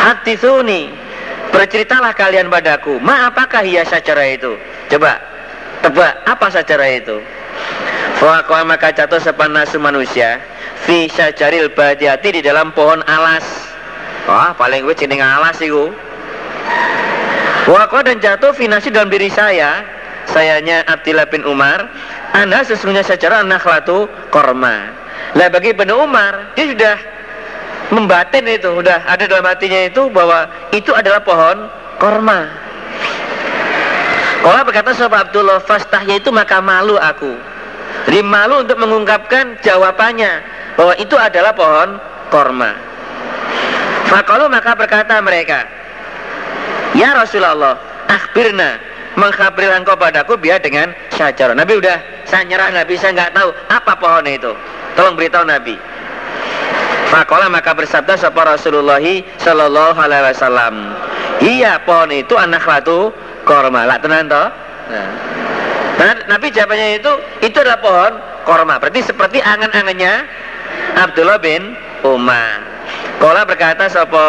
Hati suni, berceritalah kalian padaku. Ma apakah ia secara itu? Coba tebak apa secara itu? Fakwa maka jatuh sepanasu manusia fi syajaril badiati di dalam pohon alas. Wah, paling gue jeneng alas itu. Wakwa dan jatuh finasi dalam diri saya Sayanya Abdillah bin Umar Anda sesungguhnya secara nakhlatu korma Nah bagi Ibnu Umar dia sudah membatin itu, sudah ada dalam hatinya itu bahwa itu adalah pohon korma. Kalau berkata sahabat Abdullah fastahnya itu maka malu aku. Jadi malu untuk mengungkapkan jawabannya bahwa itu adalah pohon korma. Fakalu maka berkata mereka, Ya Rasulullah, akhbirna, mengkhabril engkau padaku biar dengan syajar. Nabi udah, saya nyerah Nabi, saya nggak tahu apa pohon itu. Tolong beritahu Nabi. Fakola maka bersabda sapa Rasulullah Sallallahu Alaihi Wasallam. Iya pohon itu anak latu korma. Lah tenan toh? Nah. nah. Nabi jawabannya itu itu adalah pohon korma. Berarti seperti angan-angannya Abdullah bin Umar. Kola berkata sapa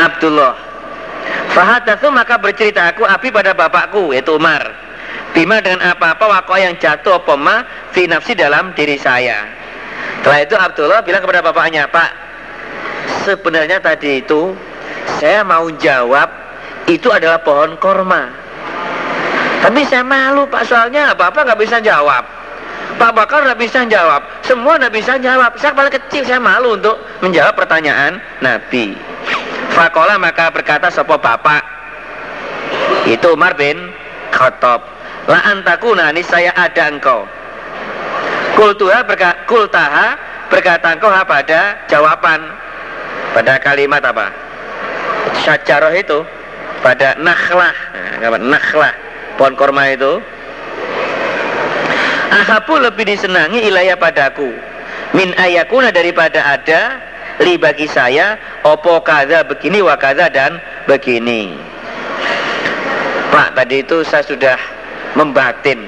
Abdullah. Fahadatsu maka bercerita aku api pada bapakku yaitu Umar Bima dengan apa-apa wakoh yang jatuh apa ma fi nafsi dalam diri saya. Setelah itu Abdullah bilang kepada bapaknya, Pak, sebenarnya tadi itu saya mau jawab itu adalah pohon korma. Tapi saya malu Pak soalnya apa-apa nggak bisa jawab. Pak Bakar nggak bisa jawab, semua nggak bisa jawab. Saya paling kecil, saya malu untuk menjawab pertanyaan Nabi. Fakola maka berkata sopo bapak itu Umar bin Khattab La antakuna ini saya ada engkau. Kultuha berkata, kultaha berkata engkau pada jawaban pada kalimat apa? Syajaroh itu pada nakhlah, nah, nakhlah pohon korma itu. Ahabu lebih disenangi ilayah padaku min ayakuna daripada ada li bagi saya opo kaza begini wa kaza dan begini. Pak tadi itu saya sudah membatin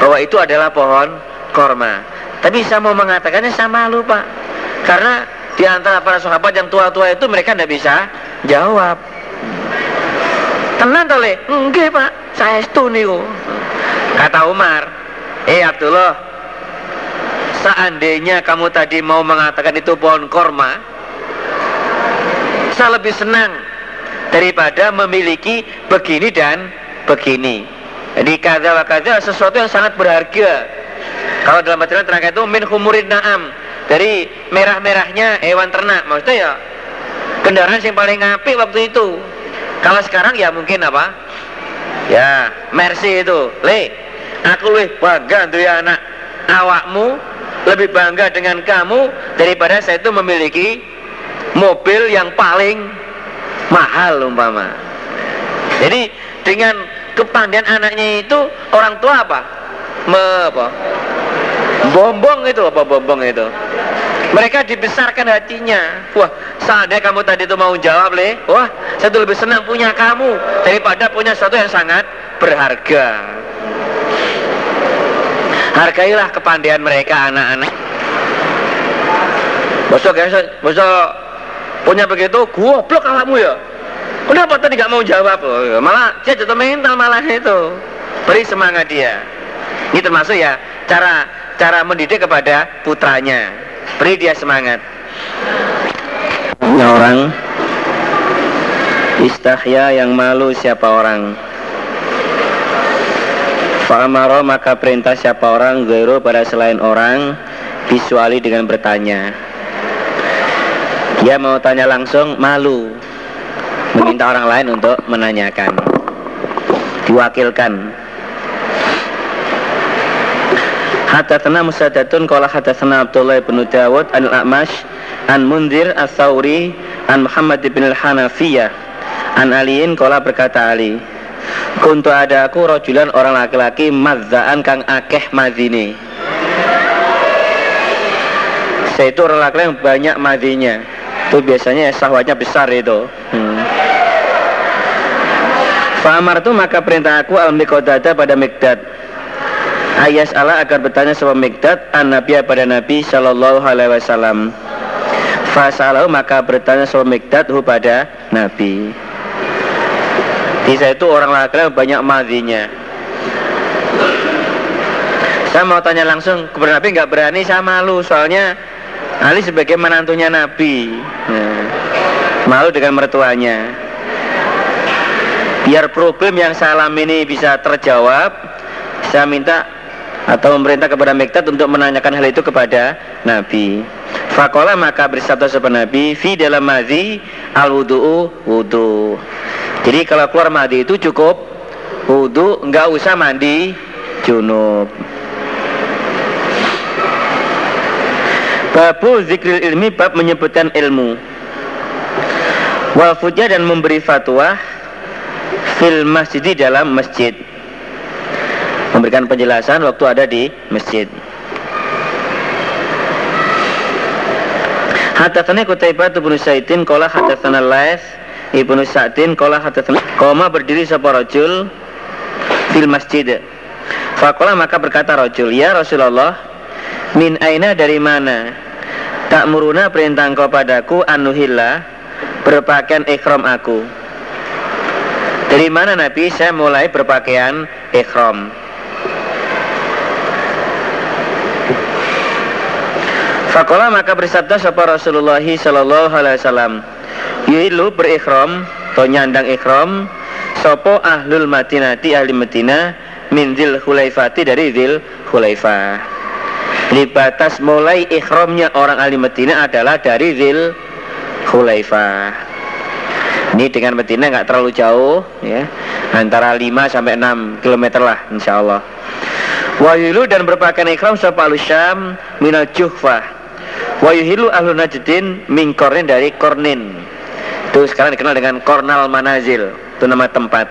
bahwa itu adalah pohon korma. Tapi saya mau mengatakannya sama malu pak, karena di antara para sahabat yang tua-tua itu mereka tidak bisa jawab. Tenang tole, enggak pak, saya itu Kata Umar, eh Abdullah, seandainya kamu tadi mau mengatakan itu pohon korma, saya lebih senang daripada memiliki begini dan begini. Jadi kaza wa kaza sesuatu yang sangat berharga. Kalau dalam bacaan terangkat itu min humurin na'am dari merah-merahnya hewan ternak. Maksudnya ya kendaraan yang paling ngapi waktu itu. Kalau sekarang ya mungkin apa? Ya Mercy itu. Le, aku lebih bangga tuh ya anak awakmu lebih bangga dengan kamu daripada saya itu memiliki mobil yang paling mahal umpama. Jadi dengan kepandaian anaknya itu orang tua apa? Me, apa? Bombong itu apa bombong itu? Mereka dibesarkan hatinya. Wah, seandainya kamu tadi itu mau jawab, le, wah, saya lebih senang punya kamu daripada punya sesuatu yang sangat berharga. Hargailah kepandaian mereka anak-anak. Bosok ya, bosok punya begitu, goblok kamu ya. Kenapa tadi gak mau jawab? Malah dia jatuh mental malah itu. Beri semangat dia. Ini termasuk ya cara cara mendidik kepada putranya. Beri dia semangat. Ya orang istahya yang malu siapa orang Fa'amaro maka perintah siapa orang Gairu pada selain orang Visuali dengan bertanya Dia mau tanya langsung malu meminta orang lain untuk menanyakan. Diwakilkan. Hadatsana Musaddatun qala hadatsana Abdullah bin Dawud an Al-A'mash an Munzir As-Sauri an Muhammad bin Al-Hanafiyah an Aliin qala berkata Ali Kuntu ada aku rojulan orang laki-laki mazzaan kang akeh mazine Saya itu orang laki-laki yang banyak mazinya Itu biasanya sahwatnya besar itu. Hmm. Fa'amar itu maka perintah aku al-miqdada pada mikdad ayas Allah agar bertanya sama Mikdad an Nabi pada Nabi Shallallahu Alaihi Wasallam. Fasalahu maka bertanya sama Mikdad hu pada Nabi. Bisa itu orang laki-laki banyak madinya. Saya mau tanya langsung kepada Nabi nggak berani sama lu soalnya Ali sebagai menantunya Nabi. Nah, malu dengan mertuanya. Biar problem yang salam ini bisa terjawab, saya minta atau memerintah kepada Mikdad untuk menanyakan hal itu kepada Nabi. Fakola maka bersabda sopan Nabi fi dalam madhi al wudu'u wudu. Jadi kalau keluar madi itu cukup wudu, nggak usah mandi junub. Babu zikril ilmi bab menyebutkan ilmu. Wal dan memberi fatwa fil masjid dalam masjid memberikan penjelasan waktu ada di masjid. Hadatsana Qutaibah bin Sa'idin qala hadatsana Lais Ibnu Sa'din qala hadatsana Koma berdiri sapa rajul fil masjid. Faqala maka berkata rajul, "Ya Rasulullah, min aina dari mana? Tak muruna perintah engkau padaku anuhillah berpakaian ikhram aku." Dari mana Nabi saya mulai berpakaian ikhram? Fakola maka bersabda sapa Rasulullah sallallahu alaihi wasallam. Berikhram atau nyandang ikhram sopo ahlul Madinati ahli Madinah min Dzil Hulaifati dari Dzil Hulaifah. Di batas mulai ikhramnya orang ahli Madinah adalah dari Dzil Hulaifah. Ini dengan Madinah nggak terlalu jauh ya. Antara 5 sampai 6 km lah insyaallah. Wahilu dan berpakaian ikhram sapa Syam minal Juhfah Wa yuhilu ahlu najdin min kornin dari kornin. Itu sekarang dikenal dengan kornal manazil. Itu nama tempat.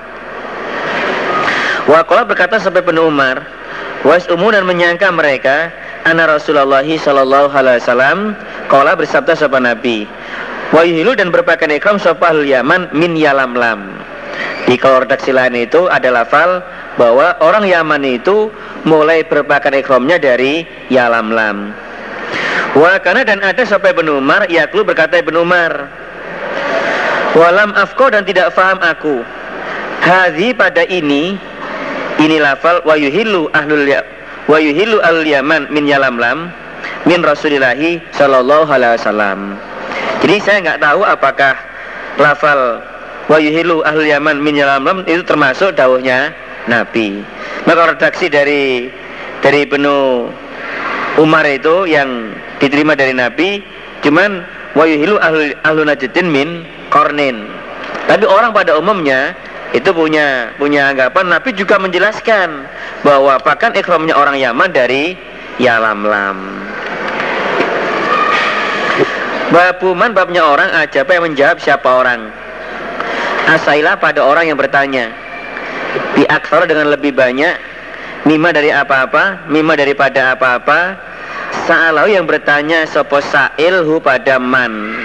Wa qala berkata sampai penuh Umar, was umu dan menyangka mereka anna Rasulullah sallallahu alaihi wasallam qala bersabda sapa Nabi. Wa yuhilu dan berpakaian ikram sapa ahli Yaman min yalam lam. Di kalau redaksi lain itu ada lafal bahwa orang Yaman itu mulai berpakaian ikramnya dari yalam lam. Wa karena dan ada sampai Ibnu Umar, Yaklu berkata Ibnu Umar, Walam afko dan tidak faham aku. Hadhi pada ini, ini lafal wa yuhillu ahlul ya, wa yuhillu al yaman min yalamlam min Rasulillahi sallallahu alaihi wasallam. Jadi saya nggak tahu apakah lafal wa yuhillu ahlul yaman min yalamlam itu termasuk dawuhnya Nabi. Maka redaksi dari dari Ibnu Umar itu yang diterima dari Nabi cuman wayuhilu ahlu, ahlu najdin min kornin tapi orang pada umumnya itu punya punya anggapan Nabi juga menjelaskan bahwa bahkan ikhramnya orang Yaman dari Yalamlam Babuman babnya orang aja apa yang menjawab siapa orang. Asailah pada orang yang bertanya Bi dengan lebih banyak Mima dari apa-apa Mima daripada apa-apa? Sa'alau yang bertanya sopo sa'ilhu pada man?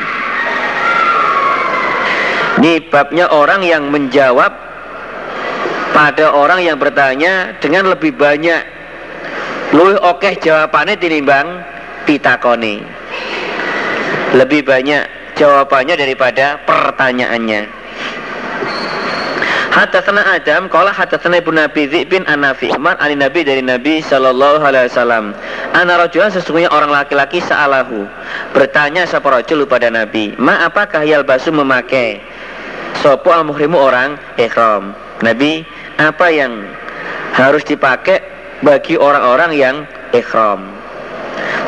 Ini babnya orang yang menjawab pada orang yang bertanya dengan lebih banyak. Luwih oke jawabannya tinimbang pitakoni Lebih banyak jawabannya daripada pertanyaannya Hadatsana Adam qala hadatsana Ibnu Nabi bin Anafi Umar ani Nabi dari Nabi sallallahu alaihi wasallam. Ana rajulan sesungguhnya orang laki-laki sa'alahu. Bertanya sapa rajul pada Nabi, "Ma apakah basu memakai?" Sopo al muhrimu orang ihram. Nabi, apa yang harus dipakai bagi orang-orang yang ihram?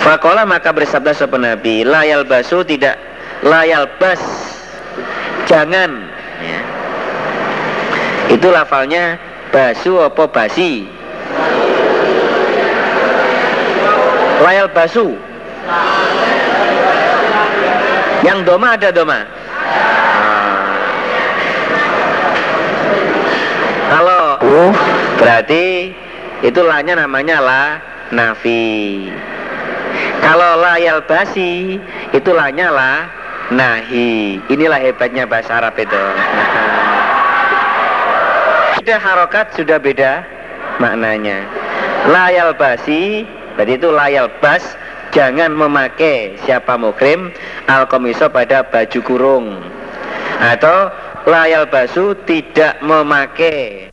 Fakola maka bersabda sapa Nabi, layal basu tidak layal bas jangan. Ya. Itu lafalnya basu apa basi? Layal basu. Yang doma ada doma? Kalau berarti itu lahnya namanya la nafi kalau layal basi itu lahnya la nahi. Inilah hebatnya bahasa Arab itu. [LAUGHS] Sudah harokat sudah beda maknanya. Layal basi berarti itu layal bas jangan memakai siapa mukrim alkomiso pada baju kurung. Atau layal basu tidak memakai